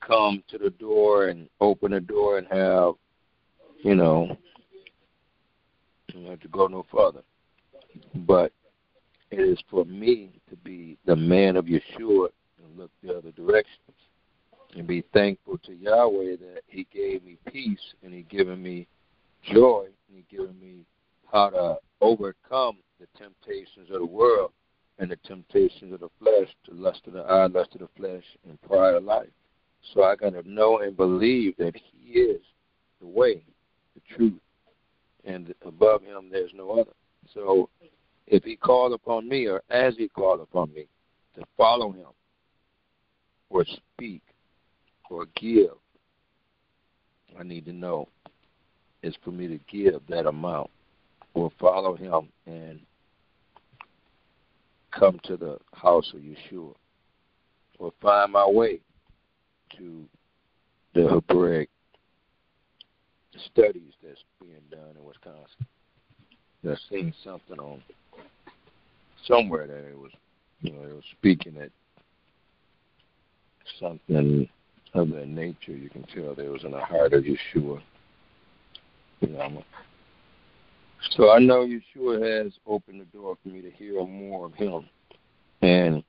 come to the door and open the door and have, you know, you have to go no further. But it is for me to be the man of Yeshua and look the other direction and be thankful to Yahweh that He gave me peace and He given me joy and He given me how to overcome the temptations of the world and the temptations of the flesh, the lust of the eye, lust of the flesh, and pride of life. So I got to know and believe that He is the way, the truth, and above Him there's no other. So if He called upon me, or as He called upon me, to follow Him, or speak, or give, I need to know is for me to give that amount, or follow Him and come to the house of Yeshua, or find my way to the Hebraic studies that's being done in Wisconsin. I seen something on somewhere that it was, you know, it was speaking at something of that nature. You can tell there was in the heart of Yeshua. You know, I'm a, so I know Yeshua has opened the door for me to hear more of Him, and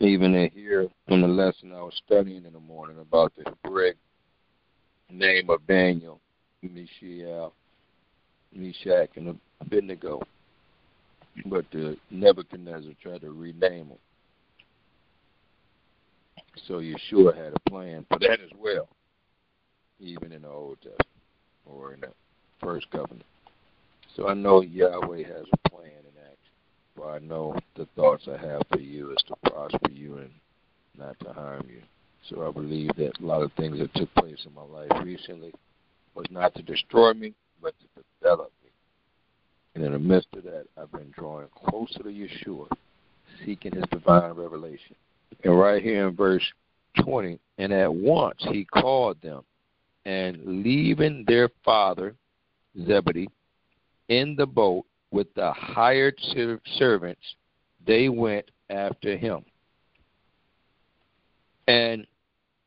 even to hear from the lesson I was studying in the morning about the Hebraic name of Daniel, Mishael, Meshach, and Abednego. But the Nebuchadnezzar tried to rename them. So Yeshua had a plan for that as well, even in the Old Testament or in the First Covenant. So I know Yahweh has a in. For I know the thoughts I have for you is to prosper you and not to harm you. So I believe that a lot of things that took place in my life recently was not to destroy me, but to develop me. And in the midst of that, I've been drawing closer to Yeshua, seeking his divine revelation. And right here in verse 20, and at once he called them, and leaving their father, Zebedee, in the boat with the hired servants, they went after him. And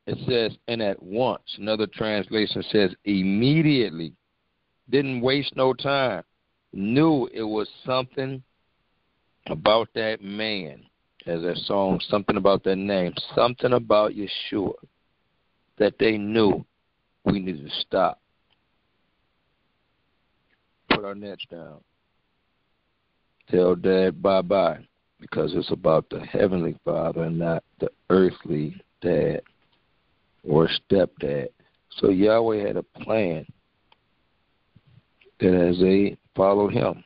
it says, and at once. Another translation says, immediately. Didn't waste no time. Knew it was something about that man, as that song, something about that name, something about Yeshua that they knew we need to stop, put our nets down, tell Dad bye bye, because it's about the Heavenly Father and not the earthly dad or stepdad. So Yahweh had a plan that as they followed him,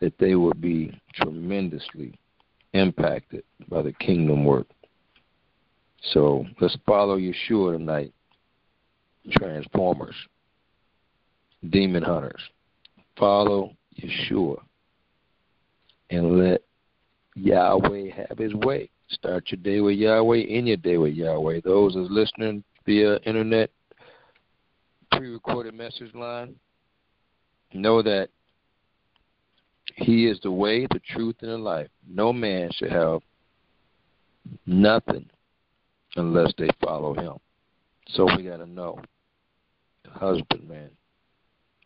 that they would be tremendously impacted by the kingdom work. So let's follow Yeshua tonight. Transformers, demon hunters. Follow Yeshua and let Yahweh have his way. Start your day with Yahweh, end your day with Yahweh. Those that's listening via internet, pre recorded message line, know that he is the way, the truth, and the life. No man should have nothing unless they follow him. So we got to know the husbandman,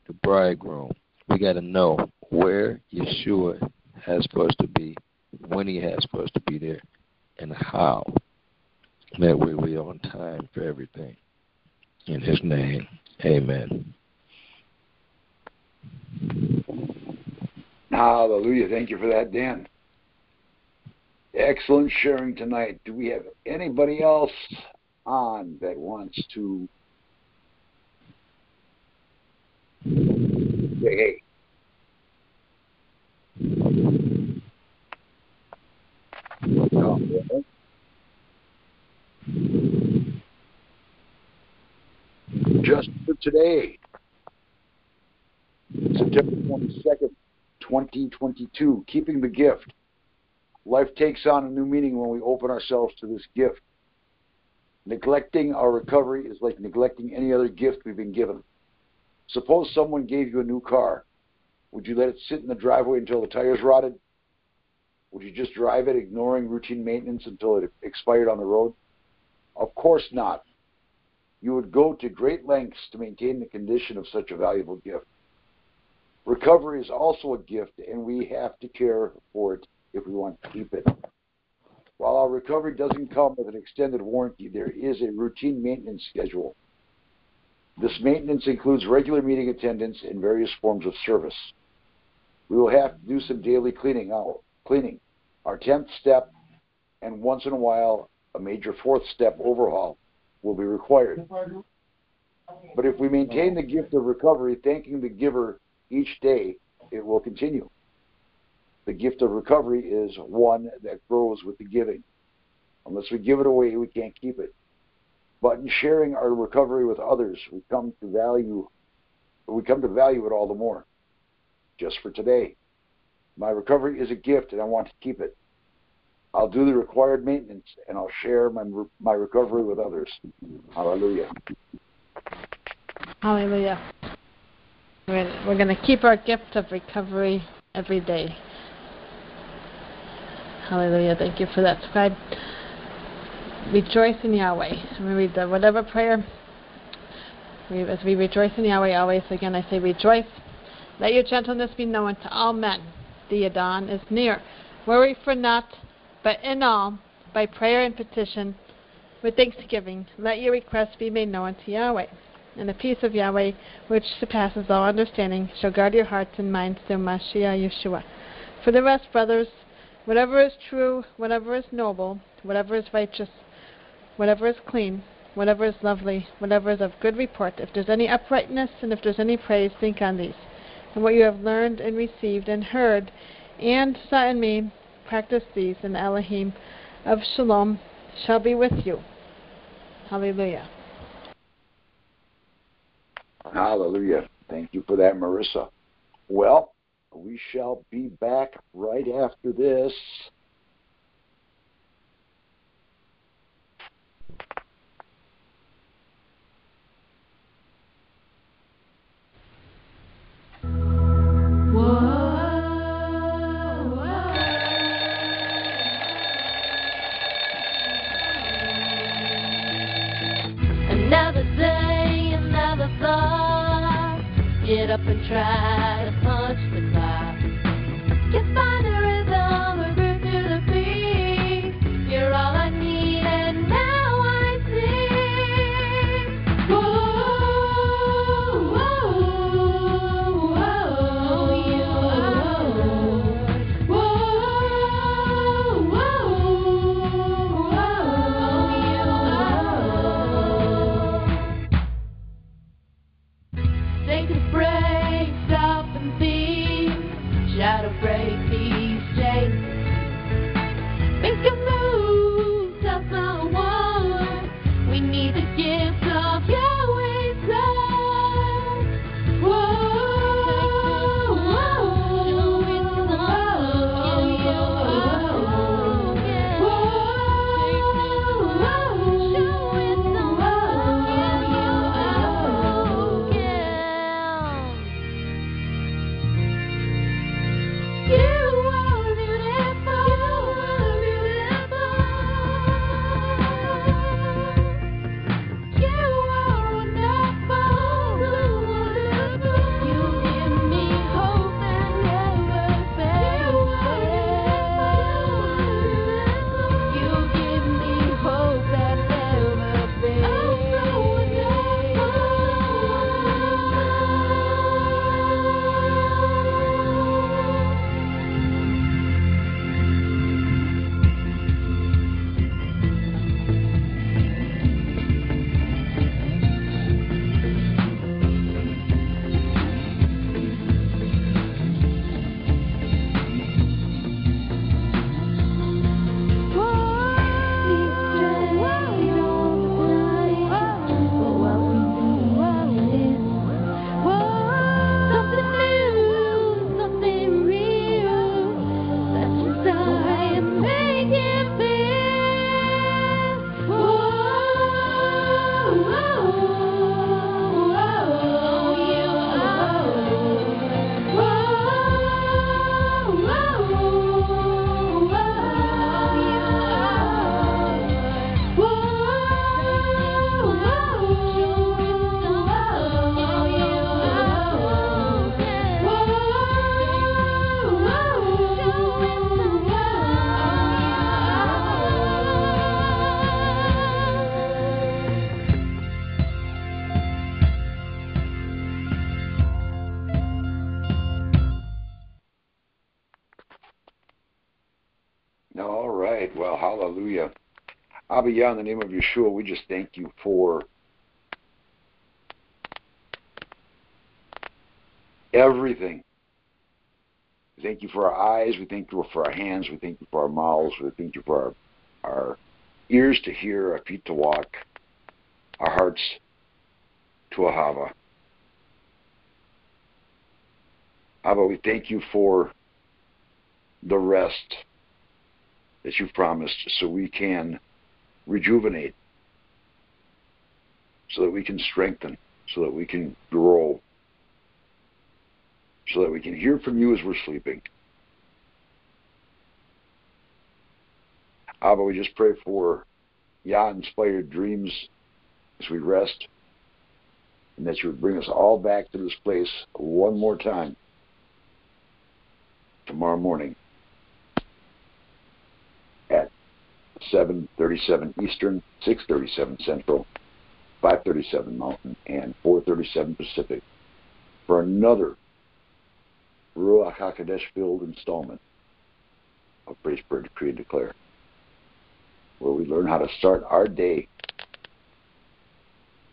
the bridegroom. We got to know where Yeshua has supposed to be, when he has supposed to be there, and how. That way we're on time for everything. In his name, amen. Hallelujah. Thank you for that, Dan. Excellent sharing tonight. Do we have anybody else on that wants to say hey? Just for today, September 22nd, 2022, keeping the gift. Life takes on a new meaning when we open ourselves to this gift. Neglecting our recovery is like neglecting any other gift we've been given. Suppose someone gave you a new car. Would you let it sit in the driveway until the tires rotted? Would you just drive it, ignoring routine maintenance until it expired on the road? Of course not. You would go to great lengths to maintain the condition of such a valuable gift. Recovery is also a gift, and we have to care for it if we want to keep it. While our recovery doesn't come with an extended warranty, there is a routine maintenance schedule. This maintenance includes regular meeting attendance and various forms of service. We will have to do some daily cleaning out, cleaning, our tenth step, and once in a while a major fourth step overhaul will be required. But if we maintain the gift of recovery, thanking the giver each day, it will continue. The gift of recovery is one that grows with the giving. Unless we give it away, we can't keep it. But in sharing our recovery with others, we come to value we come to value it all the more. Just for today. My recovery is a gift and I want to keep it. I'll do the required maintenance and I'll share my my recovery with others. Hallelujah. Hallelujah. We're, we're going to keep our gift of recovery every day. Hallelujah. Thank you for that, scribe. Rejoice in Yahweh. I'm going to read the whatever prayer. We, as we rejoice in Yahweh always, again I say rejoice. Let your gentleness be known to all men. The Adon is near. Worry for naught, but in all, by prayer and petition, with thanksgiving, let your requests be made known to Yahweh. And the peace of Yahweh, which surpasses all understanding, shall guard your hearts and minds through Mashiach Yeshua. For the rest, brothers, whatever is true, whatever is noble, whatever is righteous, whatever is clean, whatever is lovely, whatever is of good report, if there's any uprightness and if there's any praise, think on these. And what you have learned and received and heard and saw in me, practice these, and Elohim of Shalom shall be with you. Hallelujah. Hallelujah. Thank you for that, Marissa. Well, we shall be back right after this. Try to punch the clock. Hallelujah. Abba in the name of Yeshua, we just thank you for everything. We thank you for our eyes. We thank you for our hands. We thank you for our mouths. We thank you for our, our ears to hear, our feet to walk, our hearts to Ahava. Abba, we thank you for the rest that you've promised so we can rejuvenate, so that we can strengthen, so that we can grow, so that we can hear from you as we're sleeping. Abba, we just pray for Yah inspired dreams as we rest, and that you would bring us all back to this place one more time tomorrow morning at 7:37 Eastern, 6:37 Central, 5:37 Mountain, and 4:37 Pacific for another Ruach HaKodesh filled installment of Praise, Prayer, Decree, and Declare, where we learn how to start our day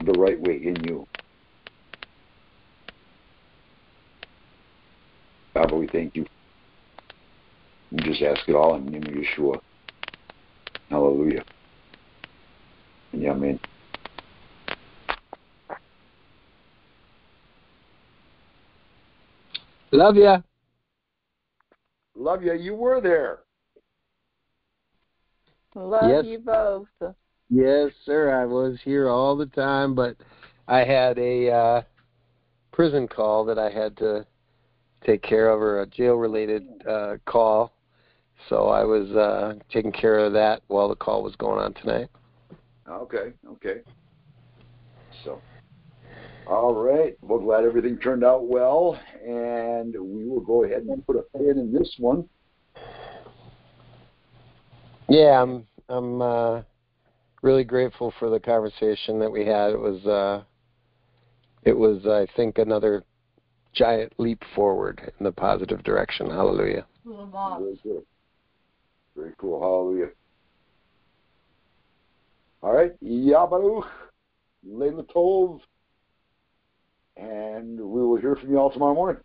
the right way in you. Father, we thank you. We just ask it all in the name of Yeshua. Hallelujah. And Amen. Love ya. Love you. You were there. Love Yes. you both. Yes, sir. I was here all the time, but I had a uh, prison call that I had to take care of, or a jail-related uh, call. So I was uh, taking care of that while the call was going on tonight. Okay, okay. So, all right. Well, glad everything turned out well, and we will go ahead and put a pin in this one. Yeah, I'm I'm uh, really grateful for the conversation that we had. It was uh, it was I think another giant leap forward in the positive direction. Hallelujah. Very cool. Hallelujah. All right. Yabaruch, Leila Tov, and we will hear from you all tomorrow morning.